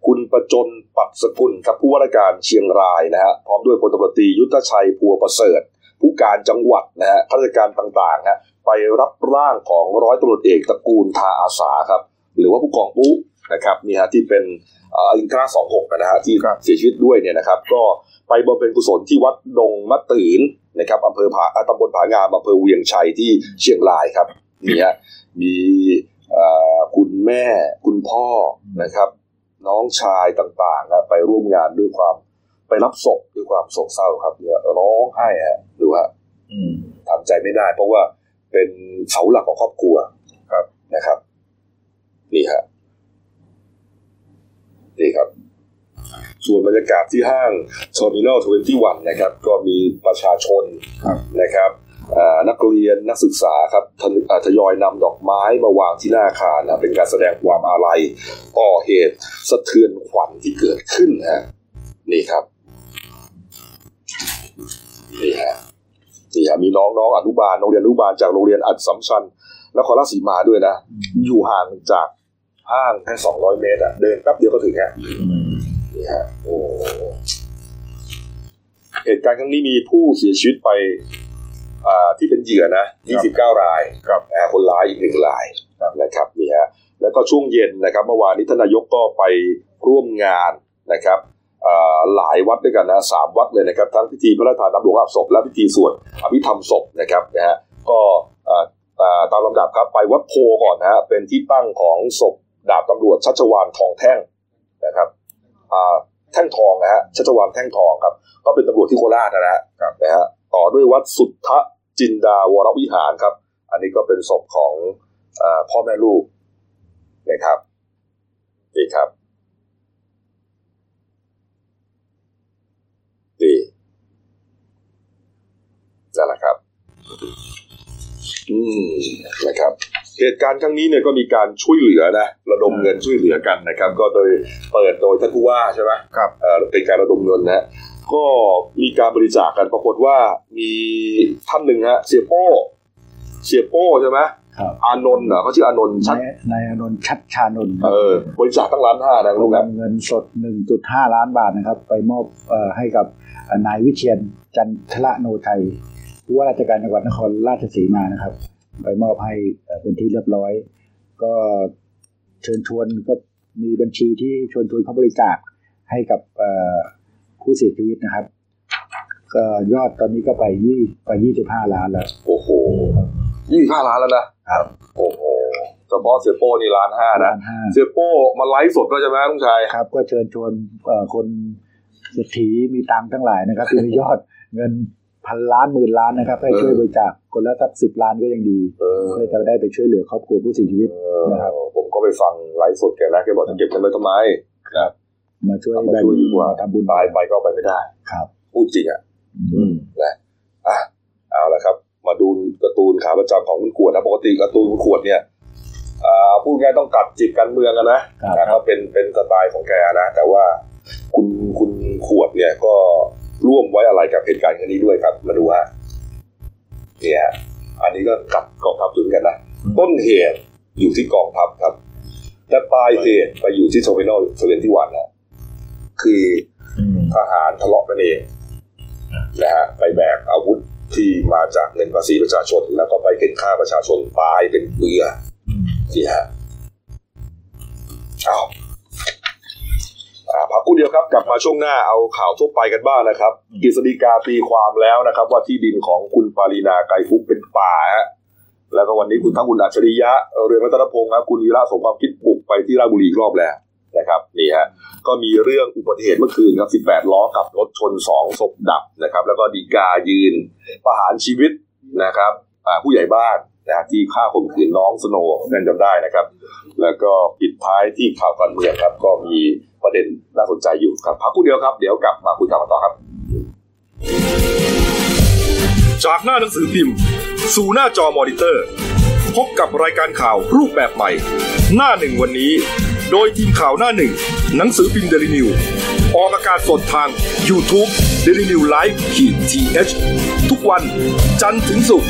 คุณประจนปัดสกุลครับผู้ว่าราชการเชียงรายนะฮะพร้อมด้วยพลตำรวจตรียุทธชัยพัวประเสริฐ ผู้การจังหวัดนะฮะข้าราชการต่างๆฮะไปรับร่างของร้อยตำรวจเอกตระกูลทาอาสาครับ หรือว่าผู้กองปุ๊ นะครับนี่ฮะที่เป็นเอ่ออินทราสองหกนะฮะที่ครับเสียชีวิตด้วยเนี่ยนะครับ ก็ไปบำเพ็ญกุศลที่วัดดงมะตืนนะครับอำเภอผาอ่าตำบลผางามอำเภอเวียงชัยที่เชียงรายครับนี่ฮะมีเอ่อคุณแม่คุณพ่อนะครับ น้องชายต่างๆนะไปร่วมงานด้วยความไปรับศพด้วยความโศกเศร้าครับเนี่ยร้องไห้ฮะดูฮะอืมทำใจไม่ได้ เพราะว่าเป็นเสาหลักของครอบครัวครับนะครับ นี่ฮะ นี่ครับ ส่วนบรรยากาศที่ห้าง Terminal 21นะครับ ก็มีประชาชนครับนะครับอ่านักเรียนนักศึกษาครับทยอ่าทยอยนำดอกไม้มาวางที่หน้าอาคารนะเป็นการแสดงความอาลัยต่อเหตุสะเทือนขวัญที่เกิดขึ้นนะฮะนี่ครับนี่ฮะนี่ฮะมีน้องน้องๆอนุบาลโรงเรียนอนุบาลจากโรงเรียนอัดสัมชัญนครราชสีมาด้วยนะ อยู่ห่างจาก ห้างแค่สองร้อยเมตรอะเดินแป๊บเดียวก็ถึงฮะนี่ฮะโอ้เหตุการณ์ครั้งนี้มีผู้เสียชีวิตไปอ่าที่เป็นเหยื่อนะ 29 รายครับนะฮะคนร้ายอีกหนึ่งรายนะครับนี่ฮะแล้วก็ช่วงเย็นนะครับเมื่อวานนี้ท่านนายกก็ไปร่วมงานนะครับอ่าหลายวัดด้วยกันนะสามวัดเลยนะครับ ทั้งพิธีพระราชทานน้ำหลวงอาบศพและพิธีสวดอภิธรรมศพนะครับนะฮะก็อ่าอ่าตามลำดับครับไปวัดโพก่อนนะฮะเป็นที่ตั้งของศพ ดาบตำรวจชัชวานทองแท่งนะครับอ่าแท่งทองนะฮะชัชวานแท่งทองครับ ก็เป็นตำรวจที่โคราชนะฮะนะฮะต่อด้วยวัดสุทธจินดาวรวิหารครับ อันนี้ก็เป็นศพของอาพ่อแม่ลูกนะครับนี่ครับนี่นั่นแหละครับ อืมนะครับ เหตุการณ์ครั้งนี้เนี่ยก็มีการช่วยเหลือนะระดมเงินช่วยเหลือกันนะครับ ก็โดยเปิดโดยท่านผู้ว่าใช่ไหมครับเอ่อเป็นการระดมเงินนะฮะก็มีการบริจาคกันปรากฏว่ามีท่านหนึ่งฮะเสียโป้เสียโป้ใช่ไหมครับอานนท์เหรอเขาชื่ออานนท์ชัดนายนายอานนท์ชัดชานนท์เออบริจาคตั้งล้านห้านะลูกนะนำเงินสด 1.5 ล้านบาทนะครับ ไปมอบเอ่อให้กับเอ่อนายวิเชียนจันทละโนไทยผู้ว่าราชการจังหวัดนครราชสีมานะครับ ไปมอบให้เอ่อเป็นที่เรียบร้อย ก็เชิญชวนก็มีบัญชีที่ชวนชวนเขาบริจาคให้กับเอ่อผู้เสียชีวิตนะครับ ก็ยอดตอนนี้ก็ไปยี่ไปยี่สิบห้าล้านแล้ว โอ้โหยี่สิบห้าล้านแล้วนะครับ โอ้โหสพาะเสียโป้นี่ล้านห้านะล้านห้าเสียโป้มาไลฟ์สดด้วยใช่ไหมลุงชัยครับ ก็เชิญชวนเอ่อคนเศรษฐีมีตังค์ทั้งหลายนะครับที่มียอดเงิน พันล้านหมื่นล้านนะครับ ให้เออช่วยบริจาคคนละสักสิบล้านก็ยังดีเออเพื่อจะได้ไปช่วยเหลือครอบครัวผู้เสียชีวิตเออนะครับผมก็ไปฟังไลฟ์สดแกนะแกบอกจะเก็บเงินไว้ทำไมมาช่วยเอามาแบ่งช่วยดีกว่าทำบุญตายไปก็เอาไปไม่ได้ครับพูดจริงอะอืมนะอะเอาละครับ มาดูการ์ตูนขาประจำของคุณขวดนะปกติการ์ตูนคุณขวดเนี่ยอ่าพูดง่ายต้องกัดจิกการเมืองอะนะครับนะครับเป็นเป็นสไตล์ของแกนะ แต่ว่าคุณคุณขวดเนี่ยก็ ร่วมไว้อาลัยกับเหตุการณ์ครั้งนี้ด้วยครับ มาดูฮะเนี่ยฮะอันนี้ก็กลับกองทัพถึงกันนะต้นเหตุอยู่ที่กองทัพครับ แต่ปลายเหตุไปอยู่ที่ Terminal Twenty One นะคืออืมทหารทะเลาะกันเองนะฮะไปแบกอาวุธที่มาจากเงินภาษีประชาชน แล้วก็ไปเข็นฆ่าประชาชนตายเป็นเบื่อนี่ฮะเอาอ่า พักกูเดียวครับกลับมาช่วงหน้าเอาข่าวทั่วไปกันบ้างนะครับกฤษฎีกาตีความแล้วนะครับ ว่าที่ดินของคุณปารีนาไกรคุปเป็นป่าฮะแล้วก็วันนี้คุณทั้งคุณอัจฉริยะเรืองรัตนพงศ์ครับคุณวีระสมความคิดบุกไปที่ราชบุรีอีกรอบแล้วนะครับนี่ฮะก็มีเรื่องอุบัติเหตุเมื่อคืนครับ 18 ล้อกับรถชน 2 ศพดับนะครับ แล้วก็ดีกายืนประหารชีวิตนะครับอ่าผู้ใหญ่บ้าน นะที่ฆ่าข่มขืนน้องสโนว์นั่นจำได้นะครับ แล้วก็ปิดท้ายที่ข่าวการเมืองครับ ก็มีประเด็นน่าสนใจอยู่ครับพักคู่เดียวครับ เดี๋ยวกลับมาคุยกันต่อครับ จากหน้าหนังสือพิมพ์ สู่หน้าจอมอนิเตอร์ พบกับรายการข่าวรูปแบบใหม่ หน้าหนึ่งวันนี้ โดยทีมข่าวหน้าหนึ่ง หนังสือพิมพ์เดลิวิวออกอากาศสดทาง YouTube d e l i n e w l i v e ขีทีเทุกวัน จันทร์ถึงศุกร์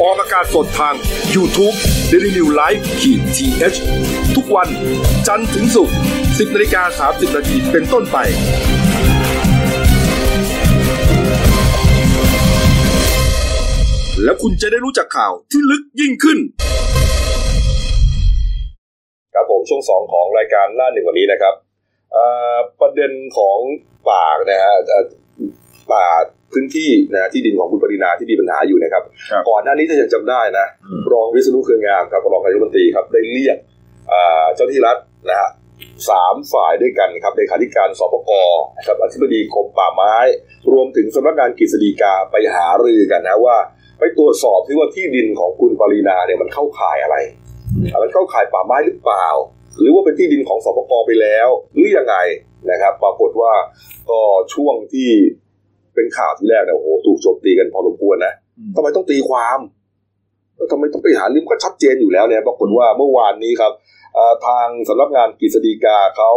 ออกอากาศสดทาง YouTube d e l i n e w l i v e ขีดทีเทุกวันจันทร์ถึงศุกร์10นาฬิกา30นาทีเป็นต้นไป แล้วคุณจะได้รู้จักข่าวที่ลึกยิ่งขึ้น ครับผมช่วงสองของรายการหน้าหนึ่งวันนี้นะครับประเด็นของป่านะฮะป่า พื้นที่นะที่ดินของคุณปรินาที่มีปัญหาอยู่นะครับครับก่อนหน้านี้ถ้ายังจำได้นะอืมรองวิษณุเครืองามครับรองนายกรัฐมนตรีครับได้เรียกอ่าเจ้าหน้าที่รัฐนะฮะสามฝ่ายด้วยกันครับเลขาธิการสปกนะครับอธิบดีกรมป่าไม้ รวมถึงสำนักงานกฤษฎีกาไปหารือกันนะว่า ไปตรวจสอบที่ว่าที่ดินของคุณปรินาเนี่ยมันเข้าข่ายอะไรมันเข้าข่ายป่าไม้หรือเปล่า หรือว่าเป็นที่ดินของสปกไปแล้ว หรือยังไงนะครับ ปรากฏว่าก็ช่วงที่ เป็นข่าวที่แรกเนี่ยโอ้โหถูกโจมตีกันพอสมควรนะทำไมต้องตีความแล้วทำไมต้องไปหาลืมก็ชัดเจนอยู่แล้วเนี่ยปรากฏว่าเมื่อวานนี้ครับเอ่อทางสำนักงานกฤษฎีกาเขา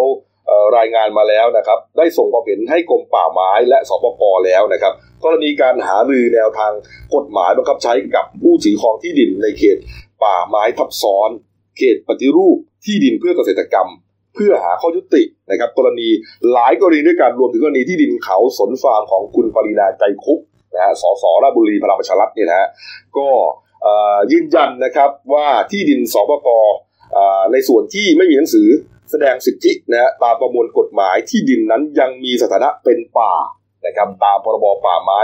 เอ่อรายงานมาแล้วนะครับ ได้ส่งความเห็นให้กรมป่าไม้และสปกแล้วนะครับกรณีการหารือแนวทางกฎหมายบังคับใช้กับผู้ถือครองที่ดินในเขตป่าไม้ทับซ้อน เขตปฏิรูปที่ดินเพื่อเกษตรกรรม เพื่อหาข้อยุตินะครับกรณีหลายกรณีด้วยกันรวมถึงกรณีที่ดินเขาสนฟาร์มของคุณปรินาใจคุปนะฮะสสราชบุรีพลังประชารัฐเนี่ยนะฮะก็ยืนยันนะครับว่าที่ดินสปกในส่วนที่ไม่มีหนังสือแสดงสิทธินะฮะตามประมวลกฎหมายที่ดินนั้นยังมีสถานะเป็นป่านะครับตามพรบป่าไม้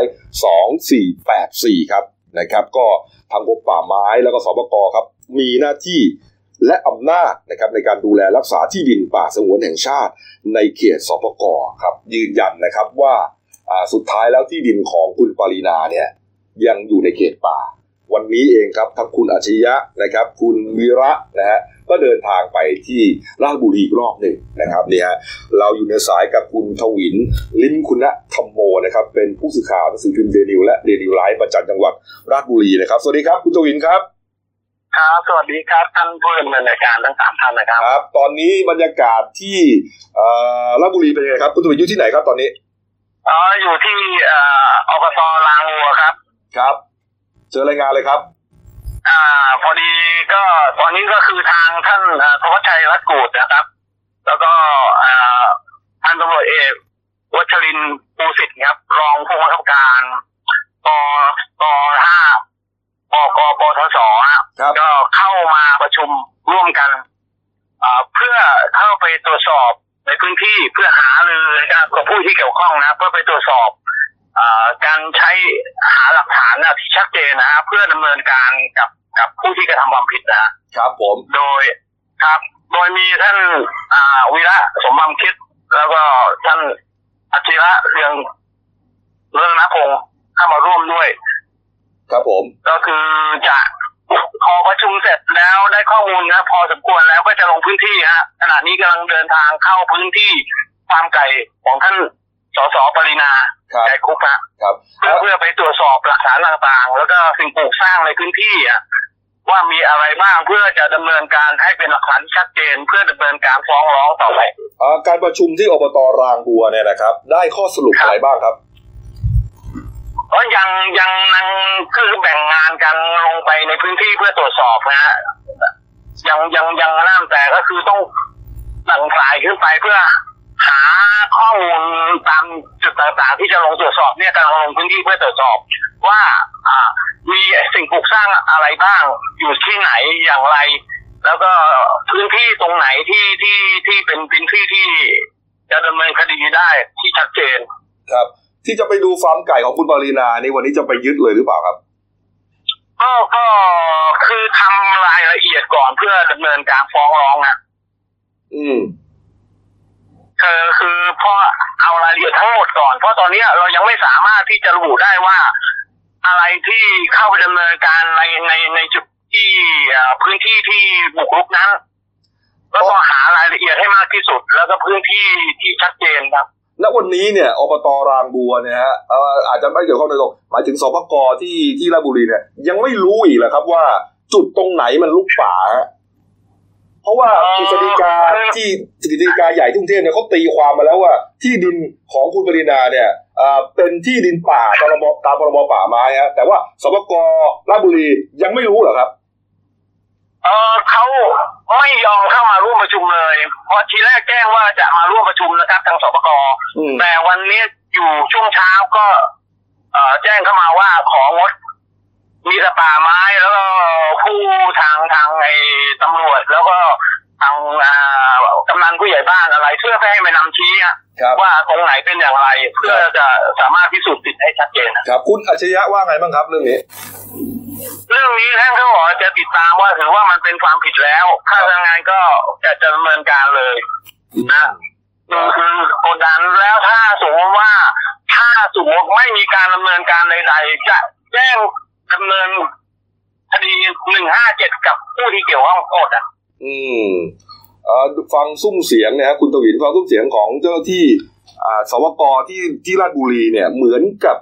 2484 ครับนะครับก็ทางกรมป่าไม้แล้วก็สปกครับมีหน้าที่ และอำนาจนะครับในการดูแลรักษาที่ดินป่าสงวนแห่งชาติ ในเขตสปกครับยืนยันนะครับว่าสุดท้ายแล้วที่ดินของคุณปรินาเนี่ยยังอยู่ในเขตป่า วันนี้เองครับทั้งคุณอาชริยะนะครับ คุณวีระนะฮะก็เดินทางไปที่ราชบุรีอีกรอบหนึ่งนะครับนี่ฮะเราอยู่ในสายกับคุณทวิน ลิมคุณธรรมโมนะครับ เป็นผู้สื่อข่าวหนังสือพิมพ์เดนิวและเดนิวไลฟ์ประจำจังหวัดราชบุรีนะครับ สวัสดีครับ คุณทวินครับ ครับสวัสดีครับท่านผู้ดำเนินรายการทั้งสามท่านนะครับครับ ตอนนี้บรรยากาศที่เอ่อราชบุรีเป็นยังไงครับคุณทวินอยู่ที่ไหนครับตอนนี้อ๋ออยู่ที่เอ่ออบตลางวัวครับ ครับเจอรายงานเลยครับ อ่า พอดีก็ตอนนี้ก็คือทางท่านเอ่อธวัชชัยรัตน์กูดนะครับ แล้วก็อ่าทพันตำรวจเอกวัชรินทร์ปูสิทธิ์ครับ รองผู้บังคับการปปห้า ปกปทศฮะครับก็เข้ามาประชุมร่วมกันเอ่อเพื่อเข้าไปตรวจสอบในพื้นที่เพื่อหารือกับผู้ที่เกี่ยวข้องนะเพื่อไปตรวจสอบเออการใช้หาหลักฐานนะที่ชัดเจนนะฮะเพื่อดำเนินการกับกับผู้ที่กระทำความผิดนะฮะครับผมโดยครับ โดยมีท่านอ่าวีระสมบัมคิด แล้วก็ท่านอาชิระเรืองเรื่องนพงศ์เข้ามาร่วมด้วย ครับผม ก็คือจะพอประชุมเสร็จแล้วได้ข้อมูลนะพอสมควรแล้วก็จะลงพื้นที่ฮะขณะนี้กำลังเดินทางเข้าพื้นที่ฟาร์มไก่ของท่านสสปรินาครับไก่คุกฮะครับเพื่อเพื่อไปตรวจสอบหลักฐานต่างๆ แล้วก็สิ่งปลูกสร้างในพื้นที่อะว่ามีอะไรบ้างเพื่อจะดำเนินการให้เป็นหลักฐานที่ชัดเจน เพื่อดำเนินการฟ้องร้องต่อไปเอ่อการประชุมที่อบตรางบัวเนี่ยนะครับ ได้ข้อสรุปครับอะไรบ้างครับ เพราะยังยังยังคือแบ่งงานกันลงไปในพื้นที่เพื่อตรวจสอบนะฮะยังยังยังนั่นแต่ก็คือต้องสั่งสายขึ้นไปเพื่อหาข้อมูลตามจุดต่างๆ ที่จะลงตรวจสอบเนี่ยกำลังลงพื้นที่เพื่อตรวจสอบ ว่าอ่ามีสิ่งปลูกสร้างอะไรบ้าง อยู่ที่ไหนอย่างไร แล้วก็พื้นที่ตรงไหนที่ที่ที่เป็นพื้นที่ที่จะดำเนินคดีได้ที่ชัดเจนครับ ที่จะไปดูฟาร์มไก่ของคุณปรินานี่วันนี้จะไปยึดเลยหรือเปล่าครับก็ก็คือทำรายละเอียดก่อนเพื่อดำเนินการฟ้องร้องนะอืมคือคือพอเอารายละเอียดทั้งหมดก่อน เพราะตอนเนี้ยเรายังไม่สามารถที่จะระบุได้ว่า อะไรที่เข้าไปดำเนินการในในในจุดที่เอ่อพื้นที่ที่บุกรุกนั้นก็ต้องหารายละเอียดให้มากที่สุด แล้วก็พื้นที่ที่ชัดเจนครับ ณวันนี้เนี่ยอบตรางบัวเนี่ยฮะอาจจะไม่เกี่ยวข้องโดยตรงหมายถึงสปกที่ที่ราชบุรีเนี่ย ยังไม่รู้อีกเหรอครับว่าจุดตรงไหนมันลุกป่าฮะเพราะว่าเอ่อกฤษฎีกาที่กฤษฎีกาใหญ่ที่กรุงเทพเนี่ยเขาตีความมาแล้วว่า ที่ดินของคุณปรินาเนี่ยเอ่อเป็นที่ดินป่าตามพรบตามพรบป่าไม้ฮะแต่ว่าสปกราชบุรียังไม่รู้เหรอครับ เออเขาไม่ยอมเข้ามาร่วมประชุมเลยเพราะทีแรกแจ้งว่าจะมาร่วมประชุมนะครับทางสปกอืม แต่วันนี้อยู่ช่วงเช้าก็ เอ่อแจ้งเข้ามาว่าของด มีแต่ป่าไม้แล้วก็ผู้ทางทางไอ้ตำรวจแล้วก็ ทางอ่ากำนันผู้ใหญ่บ้านอะไร เพื่อให้มานำชี้อะครับว่าตรงไหนเป็นอย่างไร เพื่อจะสามารถพิสูจน์สิทธิ์ให้ชัดเจนอะครับคุณอัจฉริยะว่าไงบ้างครับเรื่องนี้ เรื่องนี้ท่านก็บอกว่าจะติดตามว่าถือว่ามันเป็นความผิดแล้วข้าราชการก็จะดำเนินการเลยนะคือคือกดดันแล้วถ้าสมมติว่าถ้าสมมติไม่มีการดำเนินการใดๆจะแจ้งดำเนินคดีหนึ่งห้าเจ็ดกับผู้ที่เกี่ยวข้องหมดอะ อืมเอ่อฟังซุ้มเสียงเนี่ยฮะคุณตวินฟังซุ้มเสียงของเจ้าหน้าที่อ่าสวกที่ที่ราชบุรีเนี่ย เหมือนกับ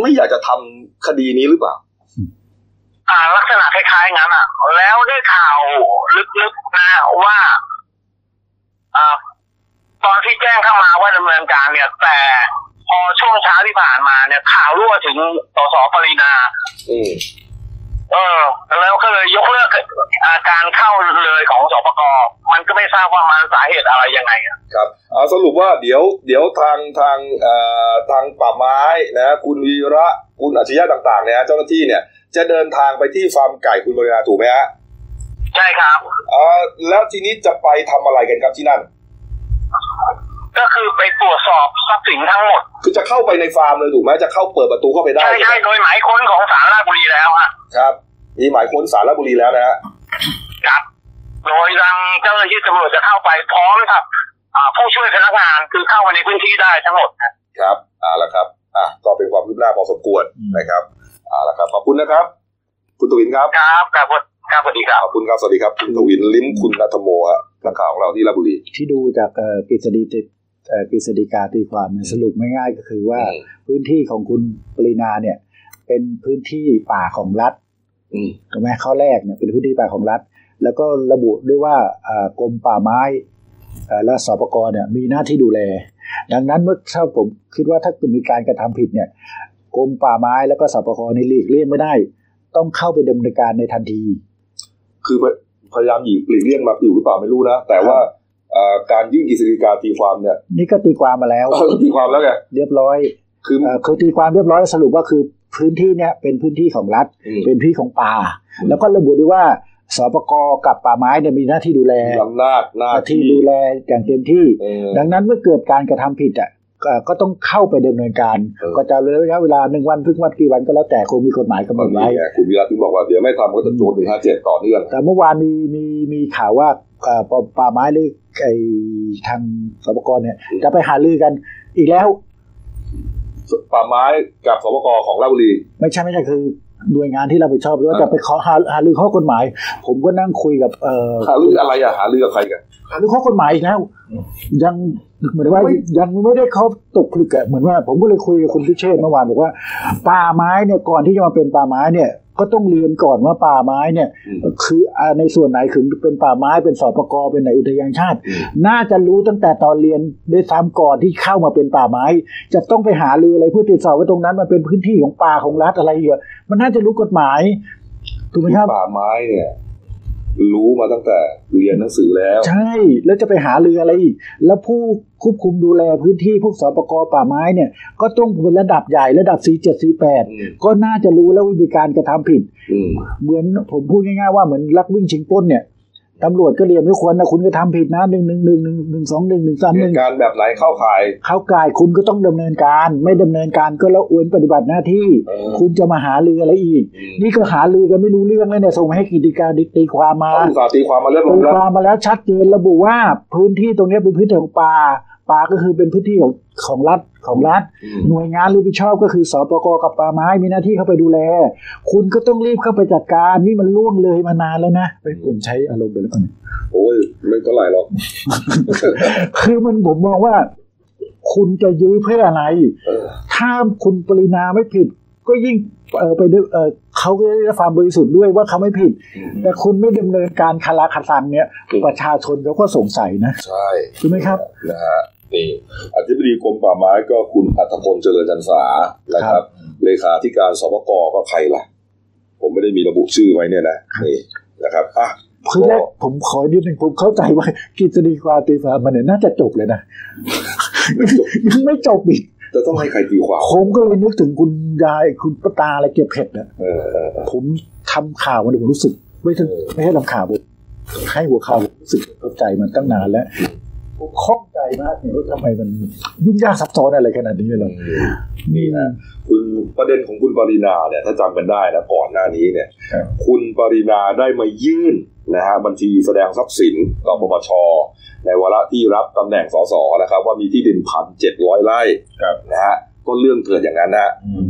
ไม่อยากจะทำคดีนี้หรือเปล่า อ่า ลักษณะคล้ายๆงั้นอะ แล้วได้ข่าวลึกๆนะว่าอ่าตอนที่แจ้งเข้ามาว่าดำเนินการเนี่ย แต่พอช่วงเช้าที่ผ่านมาเนี่ย ข่าวรั่วถึงสสปรินาอืม เออแล้วก็เลยยกเลิกอ่าการเข้าเลยของสปกมันก็ไม่ทราบว่ามันสาเหตุอะไรยังไงอะครับเอาสรุปว่าเดี๋ยวเดี๋ยวทางทางเอ่อทางป่าไม้นะคุณวีระคุณอัจฉริยะต่างๆเนี่ยเจ้าหน้าที่เนี่ยจะเดินทางไปที่ฟาร์มไก่คุณบรินาถูกไหมฮะใช่ครับเอ่อแล้วทีนี้จะไปทำอะไรกันครับที่นั่น ก็คือไปตรวจสอบทรัพย์สินทั้งหมด คือจะเข้าไปในฟาร์มเลยถูกไหมจะเข้าเปิดประตูเข้าไปได้ใช่ใช่ใช่ไหมโดยหมายค้นของศาลราชบุรีแล้วฮะครับ มีหมายค้นสารบุรีแล้วนะฮะครับโดยทางเจ้าหน้าที่ตำรวจจะเข้าไปพร้อมกับอ่าผู้ช่วยพนักงานคือเข้ามาในพื้นที่ได้ทั้งหมดครับครับเอาละครับอะก็เป็นความคืบหน้าพอสมควรนะครับเอาละครับขอบคุณนะครับ คุณตวินครับครับครับครับสวัสดีครับขอบคุณครับสวัสดีครับคุณตวินลิ้มคุณนัทโมฮะนักข่าวของเราที่ราชบุรีที่ดูจากเอ่อกฤษฎีติเอ่อ กฤษฎีกาตีความเนี่ยสรุปง่ายๆก็คือว่าอืมพื้นที่ของคุณปรินาเนี่ย เป็นพื้นที่ป่าของรัฐอืมถูกไหมข้อแรกเนี่ยเป็นพื้นที่ป่าของรัฐ แล้วก็ระบุด้วยว่าอ่ากรมป่าไม้เอ่อและสปกเนี่ยมีหน้าที่ดูแล ดังนั้นเมื่อถ้าผมคิดว่าถ้าเกิดมีการกระทำผิดเนี่ยกรมป่าไม้แล้วก็สปกในหลีกเลี่ยงไม่ได้ ต้องเข้าไปดำเนินการในทันที คือพยายามหลีกหลีกเลี่ยงมาอยู่หรือเปล่าไม่รู้นะแต่ว่าเอ่อ การยื่นกฤษฎีกาตีความเนี่ย นี่ก็ตีความมาแล้วเออตีความแล้วไงเรียบร้อย คือเอ่อคือตีความเรียบร้อยสรุปว่าคือพื้นที่เนี้ยเป็นพื้นที่ของรัฐอืมเป็นพื้นที่ของป่าอืมแล้วก็ระบุด้วยว่าสปกกับป่าไม้เนี่ยมีหน้าที่ดูแลมีอำนาจหน้าหน้าที่ที่ดูแลอย่างเต็มที่เออดังนั้นเมื่อเกิดการกระทำผิดอะก็ก็ต้องเข้าไปดำเนินการเออก็จะระยะเวลาหนึ่งวันครึ่งวันกี่วันก็แล้วแต่คงมีกฎหมายกำหนตอนดนี้ไว้ไงคุณวิรัตถึงบอกว่าเดี๋ยวไม่ทำก็จะโดนหนึ่งห้าเจ็ดต่อเนื่องแต่เมื่อวานมีมีมีข่าวว่าเอ่อป่าป่าไม้หรือ ไอทางสปกเนี่ยอืมจะไปหารือกันอีกแล้ว ป่าไม้กับสปกของราชบุรี ไม่ใช่ไม่ใช่คือหน่วยงานที่เราไปชอบหรือว่าอ่าจะไปขอหาหารือข้อกฎหมาย ผมก็นั่งคุยกับเอ่อหาเรื่องอะไรอะหาเรื่องกับใครกันหารือข้อกฎหมายอีกแล้ว ยังเหมือนว่าไม่ยังไม่ได้เขาตกผลึกอะเหมือนว่า ผมก็เลยคุยกับคุณพิเชษฐ์เมื่อวานบอกว่า ป่าไม้เนี่ยก่อนที่จะมาเป็นป่าไม้เนี่ย ก็ต้องเรียนก่อนว่าป่าไม้เนี่ยอืมคืออ่าในส่วนไหนถึงเป็นป่าไม้เป็นสปกเป็นไหนอุทยานชาติอืมน่าจะรู้ตั้งแต่ตอนเรียนด้วยซ้ำก่อนที่เข้ามาเป็นป่าไม้ จะต้องไปหารืออะไรเพื่อตรวจสอบว่าตรงนั้นมันเป็นพื้นที่ของป่าของรัฐอะไรเยอะมันน่าจะรู้กฎหมายถูกไหมครับป่าไม้เนี่ย รู้มาตั้งแต่เรียนหนังสือแล้ว ใช่ แล้วจะไปหาเรืออะไรอีก แล้วผู้ควบคุมดูแลพื้นที่พวกสปกป่าไม้เนี่ย ก็ต้องเป็นระดับใหญ่ระดับ C7 C8 อืมก็น่าจะรู้แล้ววิธีการกระทำผิดอืมเหมือนผมพูดง่ายๆว่าเหมือนลักวิ่งชิงปล้นเนี่ย ตำรวจก็เรียนไม่ควรนะคุณก็ทำผิดนะหนึ่งหนึ่งหนึ่งหนึ่งหนึ่งสองหนึ่งหนึ่งสามเหหนึ่ตุงการณ์แบบไหนเข้าข่าย เข้ากายคุณก็ต้องดำเนินการ ไม่ดำเนินการก็แล้วอวนปฏิบัติหน้าที่เออคุณจะมาหาเรืออะไรอีกอืมนี่ก็หาเรือกันไม่รู้เรื่องแล้วเนี่ยส่งมาให้กิจการตีความมาเขาอุตส่าห์ตีความมาเรียบร้อตียแล้วความมาแล้วชัดเจนระบุว่า พื้นที่ตรงนี้เป็นพื้นที่ของป่า ป่าก็คือเป็นพื้นที่ของของรัฐของรัฐอืมหน่วยงานรับผิดชอบก็คือสปกกับป่าไม้มีหน้าที่เข้าไปดูแล คุณก็ต้องรีบเข้าไปจัดการนี่มันล่วงเลยมานานแล้วนะเฮ้ยผมใช้อารมณ์ไปแล้วกันโอ้ยไม่เท่าไหร่หรอกคือมันผมมองว่า คุณจะยื้อเพื่ออะไรเออถ้าคุณปรินาไม่ผิด ก็ยิ่งเออไปดูเออเขาก็ได้รับความบริสุทธิ์ด้วยว่าเขาไม่ผิดอืมแต่คุณไม่ดำเนินการคาราคาซังเนี่ยอืมประชาชนเขาก็สงสัยนะ ใช่ใช่ไหมครับนะฮะนี่อธิบดีกรมป่าไม้ก็คุณอัธพลเจริญจันสานะครับ เลขาธิการสปกก็ใครล่ะ ผมไม่ได้มีระบุชื่อไว้เนี่ยนะนี่นะครับอะคือแรกผมขอนิดนึงผมเข้าใจว่ากิจดีความตีความมันเนี่ยน่าจะจบเลยนะยังไม่จบอีก จะต้องให้ใครตีความผมก็เลยนึกถึงคุณยายคุณป้าตาอะไรเก็บเผ็ดนะเออเออเออผมทำข่าวมันเนี่ยผมรู้สึก ไม่ใช่เออไม่ใช่ทำข่าวผมให้หัวข่าวผมรู้สึกเข้าใจมันตั้งนานแล้ว ผมข้องใจมากเนี่ยว่าทำไมมันยุ่งยากซับซ้อนอะไรขนาดนี้เลยนี่นะคุณประเด็นของคุณปรินาเนี่ยถ้าจำกันได้นะก่อนหน้านี้เนี่ยครับคุณปรินาได้มายื่นนะฮะบัญชีแสดงทรัพย์สินต่อปปชในวาระที่รับตำแหน่งสสนะครับ ว่ามีที่ดินพันเจ็ดร้อยไร่ครับนะฮะ ก็เรื่องเกิดอย่างนั้นนะ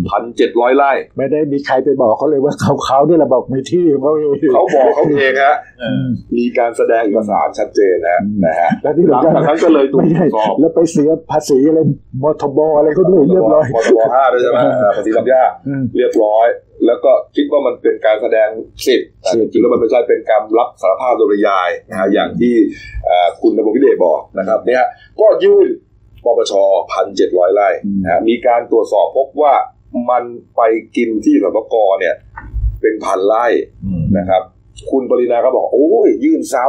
พันเจ็ดร้อยไร่ ไม่ได้มีใครไปบอกเขาเลยว่าเขาเขาเนี่ยแหละบอกมีที่ของเขาเองเขาบอกเขาเองฮะเออือมมีการแสดงเอกสารชัดเจนนะอืมนะฮะแล้วที่หลังสำคัญจากนั้นก็เลยถูกไม่ตรใช่วจสอบแล้วไปเสียภาษีอะไรมทบอะไรเขาด้วยเรียบร้อยมทบห้าด้วยใช่ไหมอ่าภาษีรับยากอืมเรียบร้อย แล้วก็คิดว่ามันเป็นการแสดงสิทธิ์แต่สิจทธิ์ริงๆแล้วมันไม่ใช่เป็นการรับสารภาพโดยปริยายนะฮะอย่างที่เอ่อคุณนภพิเดชบอกนะครับเนี่ยก็ยื่น ปปชพันเจ็ดร้อยไร่นะฮะมีการตรวจสอบพบว่ามันไปกินที่สปกเนี่ย เป็นพันไร่อืมนะครับ คุณปรินาก็บอก โอ้ยยื่นซ้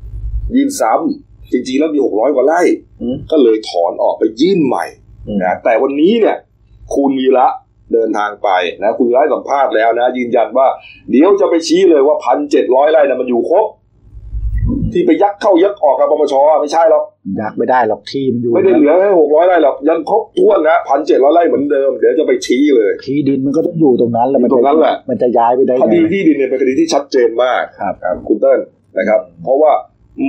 ำยื่นซ้ำจริงๆแล้วมีหกร้อยกว่าไร่อืมก็เลยถอนออกไปยื่นใหม่อืมนะแต่วันนี้เนี่ย คุณวีระเดินทางไปนะ คุณวีระให้สัมภาษณ์แล้วนะ ยืนยันว่า เดี๋ยวจะไปชี้เลยว่าพันเจ็ดร้อยไร่นะมันอยู่ครบ ที่ไปยักเข้ายักออกกับปปชไม่ใช่หรอกอยากไม่ได้หรอกที่มันอยู่ไม่ได้เหลือแค่หกร้อยไร่หรอกยังครบถ้วนนะพันเจ็ดร้อยไร่เหมือนเดิมเดี๋ยวจะไปชี้เลยที่ดินมันก็ต้องอยู่ตรงนั้นแหละมันอยู่ตรงนั้นแหละมันจะย้ายไปได้คไงดีที่ดินเนี่ยเป็นคดีที่ชัดเจนมากครับครับคุณเติ้ลนะครับ เพราะว่า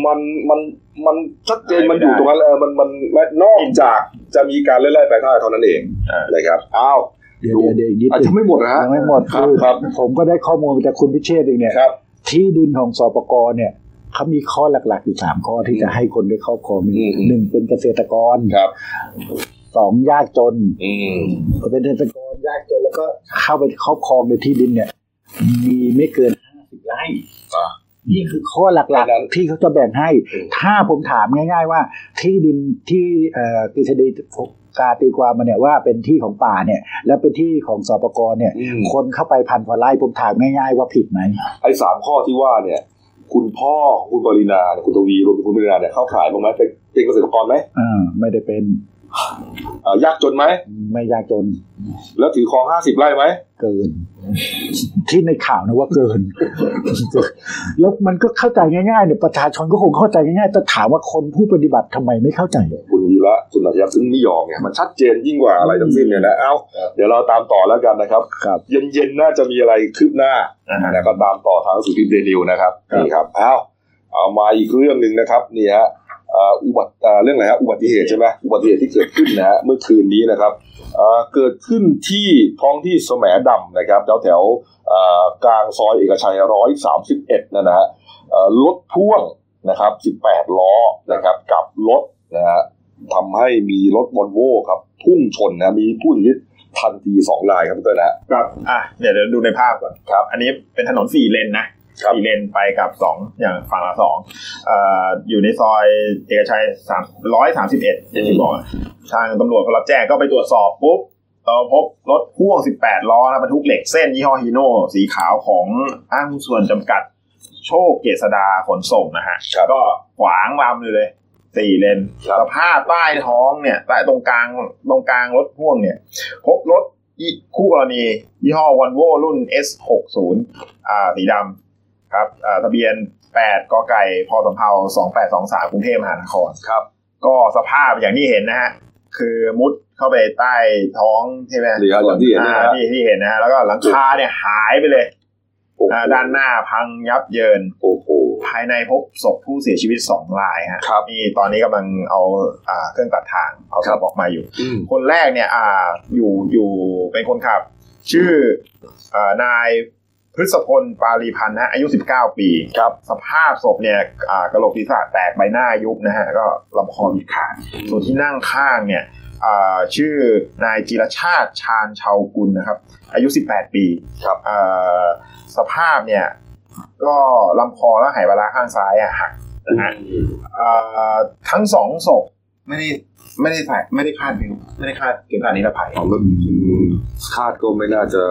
มันมันมันชัดเจนมันอยู่ตรงนั้นเลยมันมันมันนอกจากจะมีการเล่นไล่ไปท่าเท่านั้นเองอ่านนะครับอ้าวเดี๋ยวเดี๋ยวเดี๋ยวอีกนิดอาจนึจะงไม่หมดนะฮะยังไม่หมดครับคือครับผมก็ได้ข้อมูลมาจากคุณพิเชษฐ์เองเนี่ยครับที่ดินของสปกเนี่ย เขามีข้อหลักๆอยู่สามข้อที่จะให้คนได้ครอบครองอืมหนึ่งเป็นเกษตรกรครับสองยากจนอืมเป็นเกษตรกรยากจนแล้วก็เข้าไปครอบครองในที่ดินเนี่ย มีไม่เกินห้าสิบไร่อะนี่คือข้อหลักแค่นั้นๆที่เขาจะแบ่งให้อืมถ้าผมถามง่าย ๆ ว่า ที่ดินที่เอ่อกฤษฎีกาตีความมาเนี่ยว่าเป็นที่ของป่าเนี่ย แล้วเป็นที่ของสปกเนี่ยอืมคนเข้าไปพันกว่าไร่ผมถามง่าย ๆ ว่าผิดไหมไอ้สามข้อที่ว่าเนี่ย คุณพ่อของคุณปรินาคุณทวีรวมถึงคุณปรินาเนี่ยเข้าขายบ้างไหมเป็นเป็นเกษตรกรไหมอ่าไม่ได้เป็น ยากจนไหม ไม่ยากจน แล้วถือครองห้าสิบไร่ไหม เกิน ที่ในข่าวนะว่าเกิน แล้วมันก็เข้าใจง่ายๆเนี่ยประชาชนก็คงเข้าใจง่ายๆแต่ถามว่าคนผู้ปฏิบัติทำไมไม่เข้าใจคุณวีระสุนันทยาซึ่งไม่ยอมไงมันชัดเจนยิ่งกว่าอะไรทั้งสิ้นเนี่ยนะ เอาเดี๋ยวเราตามต่อแล้วกันนะครับครับเย็นๆน่าจะมีอะไรคืบหน้าอ่าฮะแล้วก็ตามต่อทางสุพิมพ์เดลิวนะครับครับนี่ครับเอาเอามาอีกเรื่องหนึ่งนะครับนี่ฮะเอ่ออุบัติเอ่อเรื่องอะไรฮะอุบัติเหตุใช่ไหมอุบัติเหตุที่เกิดขึ้นนะฮะเมื่อคืนนี้นะครับเอ่อเกิดขึ้นที่ท้องที่แสมดำนะครับแถวแถวๆเอ่อกลางซอยเอกชัยร้อยสามสิบเอ็ดนะฮะเอ่อรถพ่วงนะครับสิบแปดล้อนะครับกับรถนะฮะทำให้มีรถวอลโว่ครับพุ่งชนนะมีผู้เสียชีวิตทันทีสองรายครับพี่เต้ยนะฮะครับอะเดี๋ยวเดี๋ยวดูในภาพก่อนครับ อันนี้เป็นถนนสี่เลนนะครับ สี่เลนไปกับสองอย่างฝั่งละสองเอ่ออยู่ในซอยเอกชัยสามร้อยสามสิบเอ็ดอย่างที่บอกอะทางตำรวจพอรับแจ้งก็ไปตรวจสอบปุ๊บเราพบรถพ่วง 18 ล้อนะบรรทุกเหล็กเส้นยี่ห้อฮีโน่สีขาวของอ้างหุ้นส่วนจำกัดโชคเกษดาขนส่งนะฮะครับก็ขวางลำเลยเลยสี่เลนครับสภาพใต้ท้องเนี่ยใต้ตรงกลางตรงกลางรถพ่วงเนี่ย พบรถยี่คู่กรณียี่ห้อวันโวรุ่น S60 อ่าสีดำ ครับอ่าทะเบียน 8กไก่พอสำเภา2823กรุงเทพมหานครครับ ก็สภาพอย่างที่เห็นนะฮะคือมุดเข้าไปใต้ท้องใช่ไหมนี่ครับอย่างที่เห็นนะฮะอ่าที่ที่เห็นนะฮะแล้วก็หลังคาเนี่ยหายไปเลยโอ้โหอ่าด้านหน้าพังยับเยินโอ้โหภายในพบศพผู้เสียชีวิตสองรายฮะครับนี่ตอนนี้กำลังเอาอ่าเครื่องตัดทางเอาศพออกมาอยู่อืมคนแรกเนี่ยอ่าอยู่อยู่เป็นคนขับ ชื่ออ่านาย พฤษพลปารีพันธ์ฮะอายุ 19 ปีครับสภาพศพเนี่ยอ่ากระโหลกศีรษะแตกใบหน้ายุบนะฮะก็ลำคอมีขาดส่วนที่นั่งข้างเนี่ยอ่าชื่อนายจิรชาติชาญชาวกุลนะครับ อายุ 18 ปีครับอ่าสภาพเนี่ยก็ลำคอและหายปลาร้าข้างซ้ายอะหักนะฮะอ่าทั้งสองศพไม่ได้ไม่ได้ใส่ไม่ได้คาดเบลต์ไม่ได้คาดเข็มขัดนิรภัยเอาแล้วอืมคาดก็ไม่น่าจะ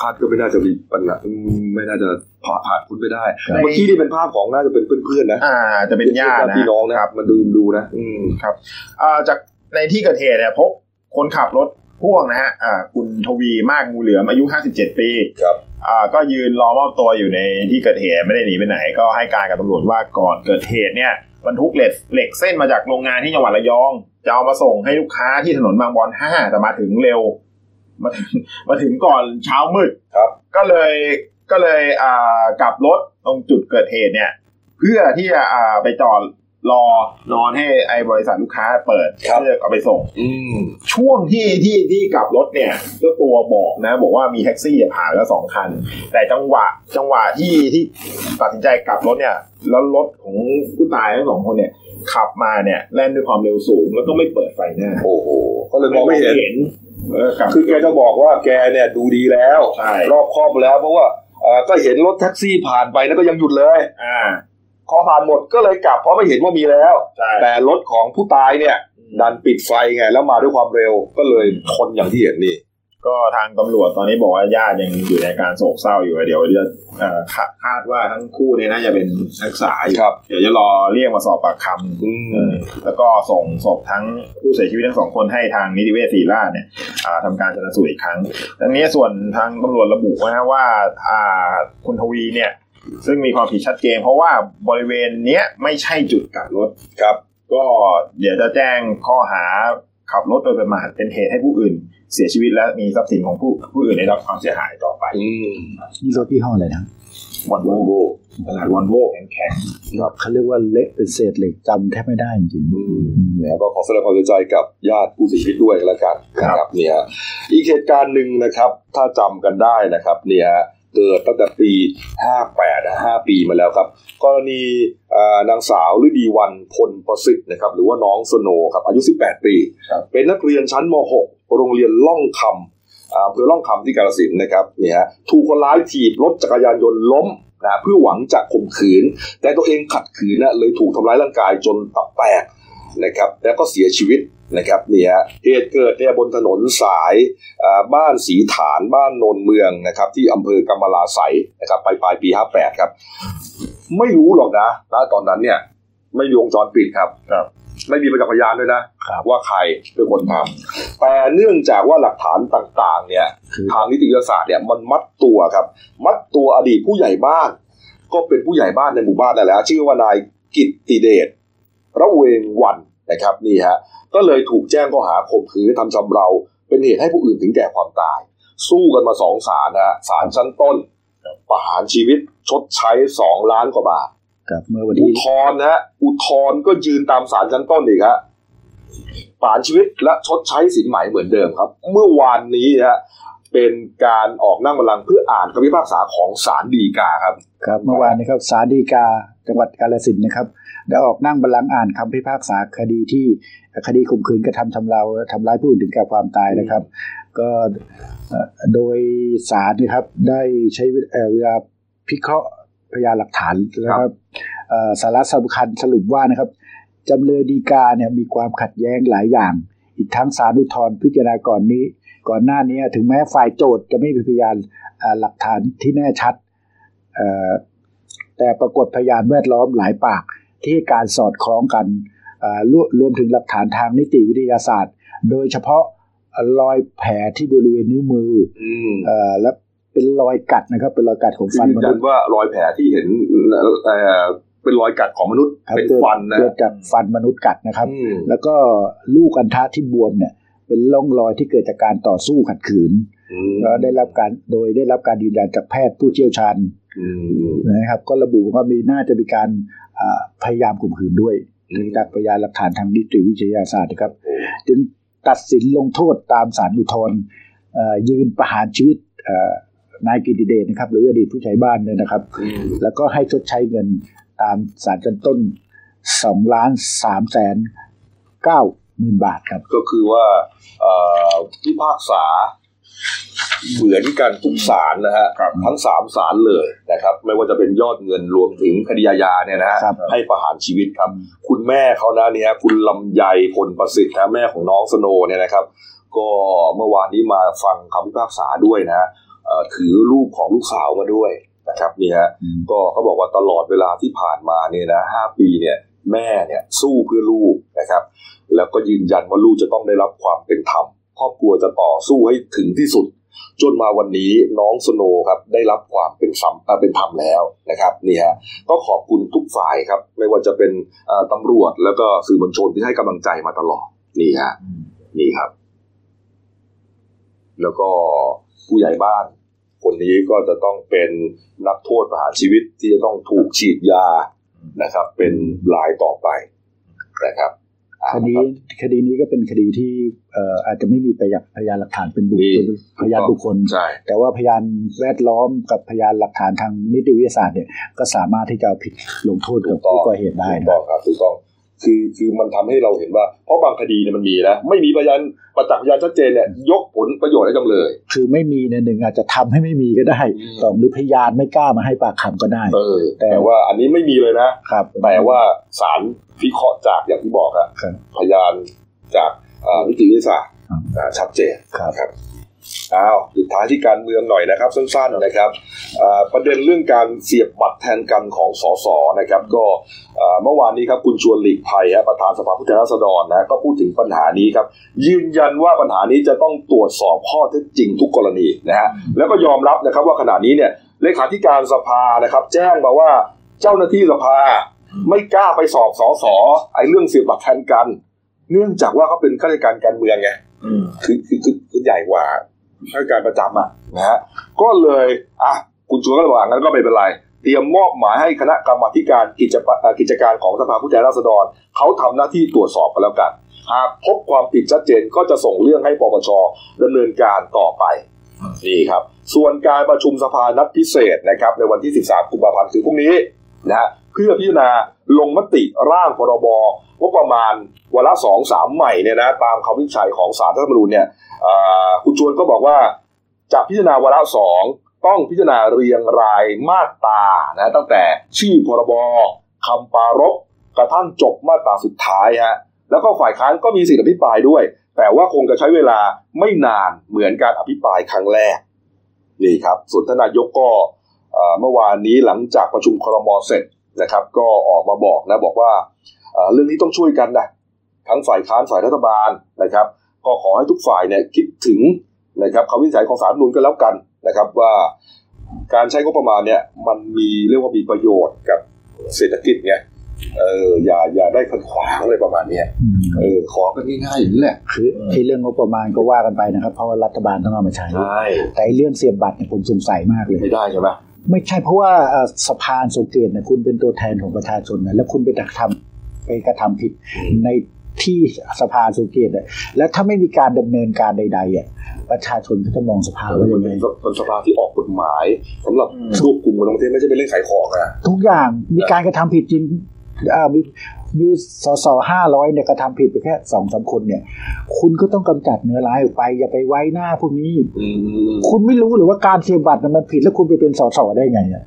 คาดก็ไม่น่าจะมีปัญหาอืมไม่น่าจะผ่าผ่านพ้นไปได้ครับเมื่อกี้นี่เป็นภาพของน่าจะเป็นเพื่อนๆนะอ่าจะเป็นญาตินะพี่น้องนะครับมาดูดูนะ อืมอ่าจากในที่เกิดเหตุเนี่ยพบคนขับรถพ่วงนะฮะอ่าคุณทวีมากงูเหลือมอายุ 57 ปีครับอ่าก็ยืนรอมอบตัวอยู่ในที่เกิดเหตุไม่ได้หนีไปไหน ก็ให้การกับตำรวจว่าก่อนเกิดเหตุเนี่ยบรรทุกเหล็กเหล็กเส้นมาจากโรงงานที่จังหวัดระยอง จะเอามาส่งให้ลูกค้าที่ถนนบางบอนห้าแต่มาถึงเร็ว มาถึงมาถึงก่อนเช้ามืดครับ ก็เลยก็เลยอ่ากลับรถตรงจุดเกิดเหตุเนี่ย เพื่อที่จะอ่าไปจอดรอนอนให้ไอ้บริษัทลูกค้าเปิดครับเพื่อเอาไปส่ง อืมช่วงที่ที่ที่กลับรถเนี่ยเจ้าตัวบอกนะ บอกว่ามีแท็กซี่ผ่านแล้วสองคัน แต่จังหวะจังหวะที่ที่ตัดสินใจกลับรถเนี่ย แล้วรถของผู้ตายทั้งสองคนเนี่ย ขับมาเนี่ยแล่นด้วยความเร็วสูง แล้วก็ไม่เปิดไฟหน้าโอ้โหก็เลยมองไม่เห็นเออกลับคือแกจะบอกว่าแกเนี่ยดูดีแล้วใช่รอบครอบแล้วเพราะว่าเอ่อก็เห็นรถแท็กซี่ผ่านไปแล้วก็ยังหยุดเลยอ่าพอผ่านหมดก็เลยกลับเพราะไม่เห็นว่ามีแล้วใช่แต่รถของผู้ตายเนี่ย ดันปิดไฟไงแล้วมาด้วยความเร็วก็เลยชนอย่างที่เห็นนี่ ก็ทางตำรวจตอนนี้บอกว่าญาติยังอยู่ในการโศกเศร้าอยู่เดี๋ยวจะเอ่อคาคาดว่าทั้งคู่เนี่ยน่าจะเป็นนักศึกษาอยู่ครับเดี๋ยวจะรอเรียกมาสอบปากคำอืมเออแล้วก็ส่งศพทั้งผู้เสียชีวิตทั้งสองคนให้ทางนิติเวชศรีราชเนี่ยอ่าทำการชนสูตรอีกครั้งดังนี้ส่วนทางตำรวจระบุนะว่าอ่าคุณทวีเนี่ยซึ่งมีความผิดชัดเจนเพราะว่าบริเวณเนี้ยไม่ใช่จุดกลับรถครับ ก็เดี๋ยวจะแจ้งข้อหา ขับรถโดยประมาทเป็นเหตุให้ผู้อื่น เสียชีวิตและมีทรัพย์สินของผู้ผู้อื่นได้รับความเสียหายต่อไปอืมนี่รถที่ห้ออะไรนะวันโวขนาดวันโวแข็งแข็งเขาเรียกว่าเละเป็นเศษเหล็กจำแทบไม่ได้จริงอืมเนี่ยก็ขอแสดงความเสียใจกับญาติผู้เสียชีวิตด้วยกันแล้วกันนะครับเนี่ยอีกเหตุการณ์หนึ่งนะครับ ถ้าจำกันได้นะครับเนี่ย เกิดตั้งแต่ปี 58นะ5ปีมาแล้วครับ กรณีอ่านางสาวฤดีวันพลประสิทธิ์นะครับหรือว่าน้องสโนว์ครับอายุ 18 ปี เป็นนักเรียนชั้นม .6 โรงเรียนล่องคำอ่าอำเภอล่องคำที่กาฬสินธุ์นะครับเนี่ยฮะถูกคนร้ายถีบรถจักรยานยนต์ล้มนะเพื่อหวังจะข่มขืน แต่ตัวเองขัดขืนนะเลยถูกทำร้ายร่างกายจนตับแตก นะครับแล้วก็เสียชีวิตนะครับเนี่ยเหตุเกิดเนี่ยบนถนนสายอ่าบ้านสีฐานบ้านโนนเมืองนะครับ ที่อำเภอกำมะลาไสยนะครับไปปลายปี 58 ครับ ไม่รู้หรอกนะณตอนนั้นเนี่ย ไม่มีวงจรปิดครับครับ ไม่มีประจักษ์พยานด้วยนะครับว่าใครเป็นคนทำแต่เนื่องจากว่าหลักฐานต่างๆ เนี่ยคือทางนิติวิทยาศาสตร์เนี่ยมันมัดตัวครับ มัดตัวอดีตผู้ใหญ่บ้าน ก็เป็นผู้ใหญ่บ้านในหมู่บ้านนั่นแหละชื่อว่านายกิตติเดช ระเวงวันนะครับนี่ฮะก็เลยถูกแจ้งข้อหาข่มขืนทำชำเรา เป็นเหตุให้ผู้อื่นถึงแก่ความตาย สู้กันมาสองศาลนะฮะศาลชั้นต้น ประหารชีวิตชดใช้สองล้านกว่าบาทครับเมื่อวันอุที่ทธรณ์นะฮะอุทธรณ์ก็ยืนตามศาลชั้นต้นอีกฮะประหารชีวิตและชดใช้สินไหมเหมือนเดิมครับ เมื่อวานนี้ฮะเป็นการออกนั่งบัลลังก์เพื่ออ่านคำพิพากษาของศาลฎีกาครับ ครับ เมื่อวานนะครับศาลฎีกาจังหวัดกาฬสินธุ์นะครับ ได้ออกนั่งบัลลังก์อ่านคำพิพากษาคดีที่คดีข่มขืนกระทำชำเราทำร้ายผู้อื่นถึงแก่ความตายนะครับ ก็โดยศาลนะครับได้ใช้เวลาพิเคราะห์พยานหลักฐานนะครับสาระสำคัญสรุปว่านะครับจำเลยฎีกาเนี่ยมีความขัดแย้งหลายอย่าง อีกทั้งศาลอุทธรพิจารณาก่อนนี้ ก่อนหน้านี้ถึงแม้ฝ่ายโจทย์จะไม่มีพยานหลักฐานที่แน่ชัดแต่ปรากฏพยานแวดล้อมหลายปาก ที่ให้การสอดคล้องกันเอ่อรวรวมถึงหลักฐานทางนิติวิทยาศาสตร์ โดยเฉพาะรอยแผลที่บริเวณนิ้วมืออืมเอ่อและเป็นรอยกัดนะครับ เป็นรอยกัดของฟันยืมนยันุนษย์ว่ารอยแผลที่เห็นเอ่อเป็นรอยกัดของมนุษย์ครับเป็นเกิดฟันนะเกิดจากฟันมนุษย์กัดนะครับอืมแล้วก็ลูกอัณฑะที่บวมเนี่ย เป็นร่องรอยที่เกิดจากการต่อสู้ขัดขืนอืมแล้วได้รับการโดยได้รับการยืนยันจากแพทย์ผู้เชี่ยวชาญอืมนะครับ ก็ระบุว่ามีน่าจะมีการอ่า พยายามข่มขืนด้วยอืมจากพยานหลักฐานทางนิติวิทยาศาสตร์นะครับโอ้จึงตัดสินลงโทษตามสารอุทธรณ์เอ่อยืนประหารชีวิตเอ่อนายกิติเดชนะครับ หรืออดีตผู้ใช้บ้านเนี่ยนะครับอืมแล้วก็ให้ชดใช้เงินตามสารชั้นต้นสองล้านสามแสนเก้าหมื่นบาทครับ ก็คือว่าเอ่อพิพากษา เหมือนกันทุกศาลนะฮะครับทั้งสามศาลเลยนะครับ ไม่ว่าจะเป็นยอดเงินรวมถึงคดีอาญาเนี่ยนะฮะครับให้ประหารชีวิตครับ คุณแม่เขานะเนี่ยคุณลำไยพลประสิทธิ์นะแม่ของน้องสโนว์เนี่ยนะครับ ก็เมื่อวานนี้มาฟังคำพิพากษาด้วยนะฮะเอ่อถือรูปของลูกสาวมาด้วยนะครับนี่ฮะอืมก็เขาบอกว่าตลอดเวลาที่ผ่านมาเนี่ยนะห้าปีเนี่ยแม่เนี่ยสู้เพื่อลูกนะครับ แล้วก็ยืนยันว่าลูกจะต้องได้รับความเป็นธรรมครอบครัวจะต่อสู้ให้ถึงที่สุด จนมาวันนี้น้องสโนครับได้รับความเป็นธรรมเป็นธรรมแล้วนะครับนี่ฮะก็ขอบคุณทุกฝ่ายครับ ไม่ว่าจะเป็นตำรวจแล้วก็สื่อมวลชนที่ให้กำลังใจมาตลอดนี่ฮะนี่ครับ แล้วก็ผู้ใหญ่บ้านคนนี้ก็จะต้องเป็นนักโทษประหารชีวิตที่จะต้องถูกฉีดยานะครับ เป็นรายต่อไปนะครับ คละดีรับคดีนี้ก็เป็นคดีที่เอ่ออาจจะไม่มีพยานพยานหลักฐานเป็นบุคนี่คลพยานบุคคลใช่แต่ว่าพยานแวดล้อมกับพยานหลักฐานทางนิติวิทยาศาสตร์เนี่ยก็สามารถที่จะเอาผิดลงโทษกับผู้ก่อเหตุได้ถูกนะต้องครับถูกต้อง คือคือมันทำให้เราเห็นว่า เพราะบางคดีเนี่ยมันมีนะไม่มีพยานประจักษ์พยานชัดเจนเนี่ยยกผลประโยชน์ให้จำเลย คือไม่มีในยหนึ่งอาจจะทำให้ไม่มีก็ได้อืมสองหรือพยานไม่กล้ามาให้ปากคำก็ได้เออแต่แต่ว่าอันนี้ไม่มีเลยนะครับแต่ว่าศาลพิเคราะห์จากอย่างที่บอกอะครับพยานจากอ่านิติวิทยาศาสตร์ครับอ่าชัดเจนครับครับ อ้าวปิดท้ายที่การเมืองหน่อยนะครับสั้นๆนะครับอ่าประเด็นเรื่องการเสียบบัตรแทนกันของสสนะครับก็อ่าเมื่อวานนี้ครับคุณชวนหลีกภัยฮะประธานสภาผู้แทนราษฎรนะก็พูดถึงปัญหานี้ครับยืนยันว่าปัญหานี้จะต้องตรวจสอบข้อเท็จจริงทุกกรณีนะฮะแล้วก็ยอมรับนะครับว่าขณะนี้เนี่ยเลขาธิการสภานะครับ แจ้งมาว่าเจ้าหน้าที่สภาไม่กล้าไปสอบสอสอไอ้เรื่องเสียบบัตรแทนกัน เนื่องจากว่าเขาเป็นข้าราชการการเมืองไงอืมคือคือคือคือใหญ่กว่าข้า ราชการประจำอะนะฮะก็เลยอะคุณชวนก็เลยบอกงั้นก็ไม่เป็นไร เตรียมมอบหมายให้คณะกรรมาธิการกิจกิจการของสภาผู้แทนราษฎรเขาทำหน้าที่ตรวจสอบกันแล้วกัน หากพบความผิดชัดเจนก็จะส่งเรื่องให้ปปชดำเนินการต่อไปนี่ครับ ส่วนการประชุมสภานัดพิเศษนะครับในวันที่ 13 กุมภาพันธ์คือพรุ่งนี้นะฮะ พื่อพิจารณาลงมติร่างพรบงบประมาณวาระสองสามใหม่เนี่ยนะตามคำวินิจฉัยของศาลรัฐธรรมนูญเนี่ยคุณชวนก็บอกว่าจะพิจารณาวาระสองต้องพิจารณาเรียงรายมาตรานะตั้งแต่ชื่อพรบคำปรารบกระทั่งจบมาตราสุดท้ายฮะแล้วก็ฝ่ายค้านก็มีสิทธิอภิปรายด้วย แต่ว่าคงจะใช้เวลาไม่นานเหมือนการอภิปรายครั้งแรกนี่ครับส่วนทนายกก็เมื่อวานนี้หลังจากประชุมครมเสร็จ นะครับ ก็ออกมาบอกนะบอกว่าเอ่อเรื่องนี้ต้องช่วยกันนะทั้งฝ่ายค้านฝ่ายรัฐบาลนะครับ ก็ขอให้ทุกฝ่ายเนี่ยคิดถึงนะครับคำวินิจฉัยของศาลรัฐธรรมนูญก็แล้วกันนะครับว่าการใช้งบประมาณเนี่ยมันมีเรียกว่ามีประโยชน์กับเศรษฐกิจไงเอออย่าอย่าได้ขัดขวางอะไรประมาณเนี้ยอืมเออขอกันง่ายๆอย่างนี้แหละคือไอ้เรื่องงบประมาณก็ว่ากันไปนะครับ เพราะว่ารัฐบาลต้องเอามาใช้ใช่แต่ไอ้เรื่องเสียบบัตรเนี่ยผมสงสัยมากเลย ไม่ได้ใช่ไหม ไม่ใช่เพราะว่าเอ่อสภาโซเกตเนี่ยคุณเป็นตัวแทนของประชาชนนะแล้วคุณไปกระทำไปกระทำผิดในที่สภาโซเกตอะแล้วถ้าไม่มีการดำเนินการใด ๆอะประชาชนเขาจะมองสภาว่ามัยันงไงเป็นเป็นสภาที่ออกกฎหมายสำหรับอืมควบคุมคนทั้งประเทศไม่ใช่เป็นเรื่องขายของนะทุกอย่างมีการกระทำผิดจริงอ่า มีมีสสห้าร้อยเนี่ยกระทำผิดไปแค่สองสามคนเนี่ย คุณก็ต้องกำจัดเนื้อร้ายออกไป อย่าไปไว้หน้าพวกนี้อืมคุณไม่รู้หรือว่าการเสียบบัตรน่ะมันผิดแล้วคุณไปเป็นสสได้ไงอะเนี่ย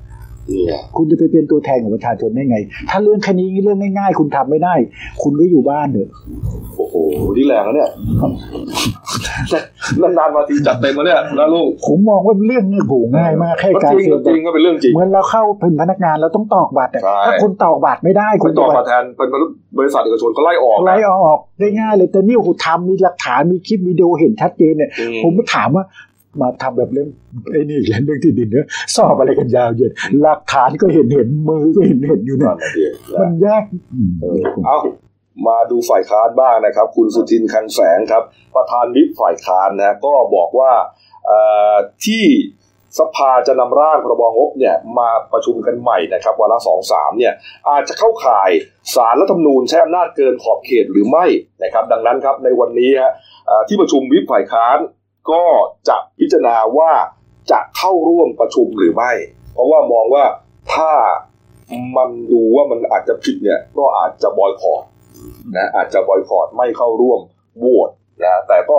คุณจะไปเป็นตัวแทนของประชาชนได้ไง ถ้าเรื่องแค่นี้เรื่องง่ายๆ คุณทำไม่ได้ คุณก็อยู่บ้านเถอะโอ้โหนี่แรงนะเนี่ยนานๆมาทีจัดเต็มมาเนี่ยนะลูกผมมองว่าเรื่องนี้โหง่ายมากแค่ก็การจริงเสียบจบัริตงรก็เป็นเรื่องจริงเหมือนเราเข้าเป็นพนักงานเราต้องตอกบัตรอะใช่ถ้าคุณตอกบัตรไม่ได้คุคุณณต่อจะมาแทนเป็นบริษัทเอกชนก็ไล่ออกนะไล่ออกได้ง่ายเลยแต่นี่โอ้โหทำมีหลักฐานมีคลิปวิดีโอเห็นชัดเจนเนี่ยอืผมก็ถามว่า มาทำแบบเรื่องไอ้นี่อีกแล้วเรื่องที่ดินเนี่ยสอบอะไรกันยาวเย็นหลักฐานก็เห็นเห็นมือก็เห็นเห็นอยู่เนี่นั่ยนนะพี่นะมันยากอืมเออเอามาดูฝ่ายค้านบ้างนะครับ คุณสุทินคลังแสงครับ ประธานวิปฝ่ายค้านนะก็บอกว่าเอ่อที่สภาจะนำร่างพรบงบเนี่ยมาประชุมกันใหม่นะครับวาระสองสามเนี่ยอาจจะเข้าข่ายสารรัฐธรรมนูญใช้อำนาจเกินขอบเขตหรือไม่นะครับ ดังนั้นครับในวันนี้ฮะเอ่อที่ประชุมวิปฝ่ายค้าน ก็จะพิจารณาว่าจะเข้าร่วมประชุมหรือไม่ เพราะว่ามองว่าถ้ามันดูว่ามันอาจจะผิดเนี่ย ก็อาจจะบอยคอรนะอาจจะบอยคอรดไม่เข้าร่วมโหวตนะแต่ก็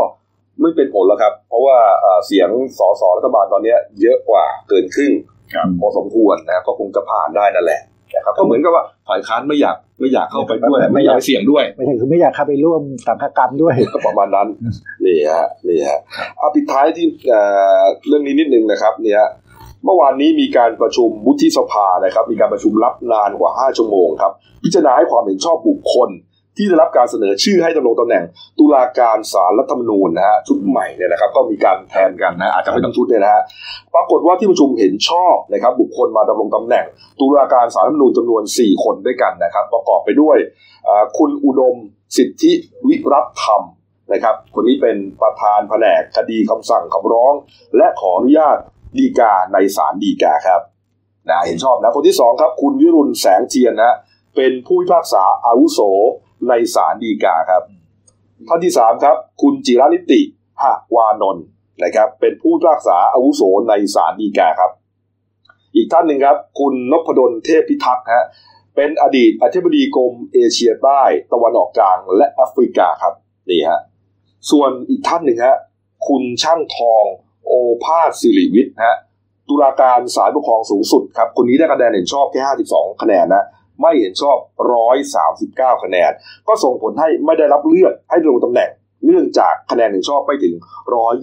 ไม่เป็นผลแล้วครับ เพราะว่าเอ่อเสียงสสรัฐบาลตอนเนี้ยเยอะกว่าเกินครึ่งครับพอสมควรนะก็คงจะผ่านได้นั่นแหละ นะครับก็เหมือนกับว่าฝ่ายค้านไม่อยากไม่อยากเข้าไปด้วย ไม่อยากเสี่ยงด้วยไม่ใช่คือไม่อยากเข้าไปร่วมสังฆกรรมด้วยก็ประมาณนั้นนี่ฮะนี่ฮะเอาปิดท้ายที่เอ่อเรื่องนี้นิดนึงนะครับ เนี่ยเมื่อวานนี้มีการประชุมวุฒิสภานะครับ มีการประชุมรับนานกว่า 5 ชั่วโมงครับ พิจารณาให้ความเห็นชอบบุคคล ที่ได้รับการเสนอชื่อให้ดำรงตำแหน่งตุลาการศาลรัฐธรรมนูญนะฮะชุดใหม่เนี่ยนะครับก็มีการแทนกันนะอาจจะไม่ต้องชุดเนี่ยนะฮะปรากฏว่าที่ประชุมเห็นชอบนะครับบุคคลมาดำรงตำแหน่ง ตุลาการศาลรัฐธรรมนูญจำนวน 4 คนด้วยกันนะครับ ประกอบไปด้วยคุณอุดมสิทธิวิรัตธรรมนะครับคนนี้เป็นประธานแผนกคดีคำสั่งคำร้อง และขออนุญาตดีกาในศาลฎีกาครับนะเห็นชอบนะคนที่สองครับคุณวิรุณแสงเทียนนะเป็นผู้พิพากษาอาวุโส ในศาลฎีกาครับ ท่านที่สามครับ คุณจิรานิติหวานนท์นะครับ เป็นผู้พิพากษาอาวุโสในศาลฎีกาครับ อีกท่านหนึ่งครับ คุณนพดลเทพพิทักษ์ฮะเป็นอดีตอธิบดีกรมเอเชียใต้ ตะวันออกกลางและแอฟริกาครับนี่ฮะส่วนอีกท่านหนึ่งฮะคุณช่างทองโอภาสสิริวิทย์ฮะตุลาการศาลปกครองสูงสุดครับคนนี้ได้คะแนนเห็นชอบแค่ 52 คะแนนนะ ไม่เห็นชอบ 139 คะแนน ก็ส่งผลให้ไม่ได้รับเลือกให้ดำรงตำแหน่ง เนื่องจากคะแนนเห็นชอบไม่ถึง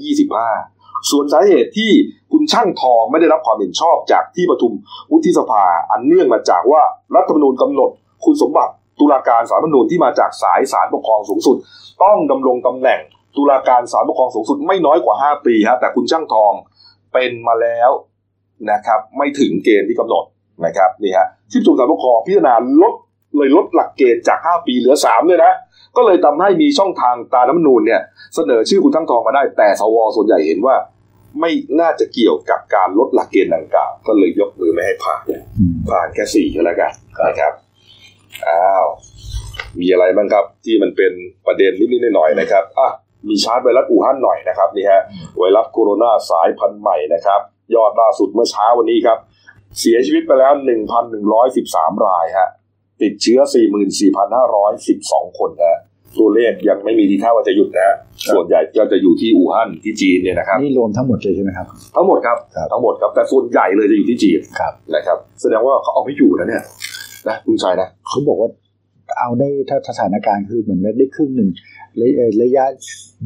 125 ส่วนสาเหตุที่คุณช่างทองไม่ได้รับความเห็นชอบจากที่ประชุมวุฒิสภาอันเนื่องมาจากว่ารัฐธรรมนูญกำหนด คุณสมบัติตุลาการศารัฐธรรมนูญที่มาจากสายศาลปกครองสูงสุด ต้องดำรงตำแหน่งตุลาการศาลปกครองสูงสุดไม่น้อยกว่า 5 ปีฮะแต่คุณช่างทองเป็นมาแล้วนะครับ ไม่ถึงเกณฑ์ที่กำหนดนะครับนี่ฮะ ที่ประชุมศาลปกครองพิจารณาลดเลยลดหลักเกณฑ์จาก 5 ปีเหลือ 3 เลยนะ ก็เลยทำให้มีช่องทางตามรัฐธรรมนูญเนี่ย เสนอชื่อคุณช่างทองมาได้ แต่สวส่วนใหญ่เห็นว่า ไม่น่าจะเกี่ยวกับการลดหลักเกณฑ์ดังกล่าวก็เลยยกมือไม่ให้ผ่านอืมผ่านแค่สี่ก็แล้วกันนะครับอ้าวมีอะไรบ้างครับ ที่มันเป็นประเด็นนิดๆหน่อยๆนะครับอะมีชาร์ตไวรัสอู่ฮั่นหน่อยนะครับนี่ฮะไวรัสโคโรนาสายพันธุ์ใหม่นะครับ ยอดล่าสุดเมื่อเช้าวันนี้ครับ เสียชีวิตไปแล้ว 1,113 รายฮะ ติดเชื้อ 44,512 คนนะตัวเลขยังไม่มีทีท่าว่าจะหยุดนะฮะ ส่วนใหญ่ก็จะอยู่ที่อู่ฮั่นที่จีนเนี่ยนะครับ นี่รวมทั้งหมดเลยใช่ไหมครับ ทั้งหมดครับครับทั้งหมดครับ แต่ส่วนใหญ่เลยจะอยู่ที่จีนครับนะครับ แสดงว่าเขาเอาไม่อยู่นะเนี่ย นะคุณชายนะ เขาบอกว่าเอาได้ถ้าสถานการณ์คือเหมือนได้ครึ่งหนึ่งระเอ่อระยะ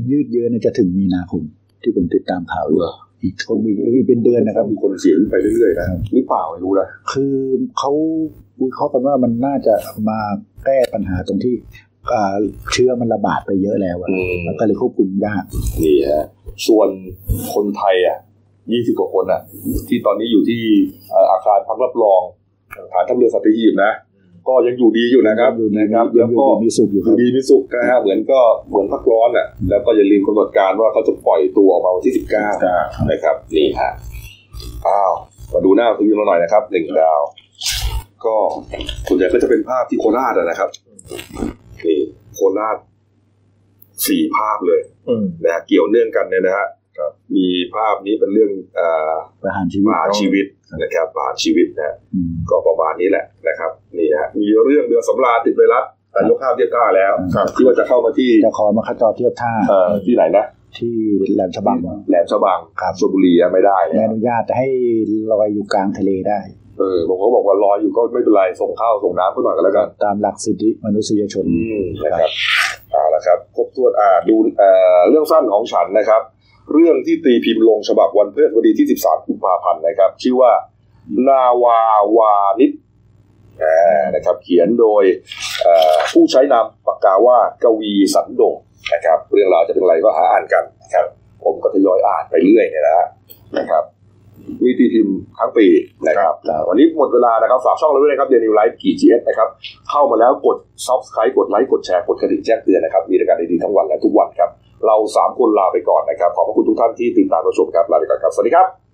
ยืดเยื้อเนี่ยจะถึงมีนาคมที่ผมติดตามข่าวอยู่เหร อีกคงมีอีเป็นเดือนนะครับมีคนเสียไปเรื่อยๆนะหรือเปล่าไม่รู้นะคือเขาวิเคราะห์กันว่ามันน่าจะมาแก้ปัญหาตรงที่เชื้อมันระบาดไปเยอะแล้วอะอืมมันก็เลยควบคุมยากนี่ฮะส่วนคนไทยอะยี่สิบกว่าคนอะ ที่ตอนนี้อยู่ที่เอ่ออาคารพักรับรองฐานทัพเรือสัตหีบนะ ก็ยังอยู่ดีอยู่นะครับอยู่ดีนะครับยัแล้งวอยู่ก็ดีมีสุขอยู่อครัยู่บดีมีสุขนะฮะเหมือนก็เหมือนพักร้อนอะแล้วก็อย่าลืมกำหนดการว่าเขาจะปล่อยตัวออกมาวันที่สิบเก้านะครับนี่ฮะอ้าวมาดูหน้าทีวีเราหน่อยนะครับหนึ่งดาว ก็ส่วนใหญ่ก็จะเป็นภาพที่โคราชอะนะครับนี่โคราชสี่ภาพเลยอืมนะฮะเกี่ยวเนื่องกันเนี่ยนะฮะ มีภาพนี้เป็นเรื่องเอ่อประหารชีวิปตระหารชีวิตนะครับประหารชีวิตนะฮะอืมก็ประมาณนี้แหละนะครับนี่ฮะมีเรื่องเรือสำราญติดไวรัสแต่ยกข้ามเทียบท่าแล้วครับที่ว่าจะเข้ามาที่จะขอมาคัดจอเทียบท่าเอ่อที่ไหนนะที่แหลมฉบังแหลมฉบังครับชลบุรีอะไม่ได้เลไม่ยอนุญาตจะให้ลอยอยู่กลางทะเลได้เออบางคนก็บอกว่าลอยอยู่ก็ไม่เป็นไรส่งข้าวส่งน้ำก็หน่อยก็แล้วกันตามหลักสิทธิมนุษยชนอืมนะครับเอาละครับครบถ้วนอ่าดูเอ่อเรื่องสั้นของฉันนะครับ เรื่องที่ตีพิมพ์ลงฉบับวันพฤหัสบดีที่ 13 กุมภาพันธ์นะครับ ชื่อว่านาวาวานิชนะครับ เขียนโดยผู้ใช้นามปากกาว่ากวีสันโดษนะครับ เรื่องราวจะเป็นอะไรก็หาอ่านกันนะครับ ผมก็ทยอยอ่านไปเรื่อยเนี่ยนะนะครับมีตีพิมพ์ทั้งปีนะครับ วันนี้หมดเวลานะครับ ฝากช่องเราด้วยนะครับเดนิวไลฟ์กีจีเอสนะครับ เข้ามาแล้วกด subscribe กดไลค์ กดแชร์ กดกระดิ่งแจ้งเตือนนะครับ มีรายการดีๆทั้งวันและทุกวันครับ เราสามคนลาไปก่อนนะครับ ขอบพระคุณทุกท่านที่ติดตามรับชมครับลาไปก่อนครับ สวัสดีครับ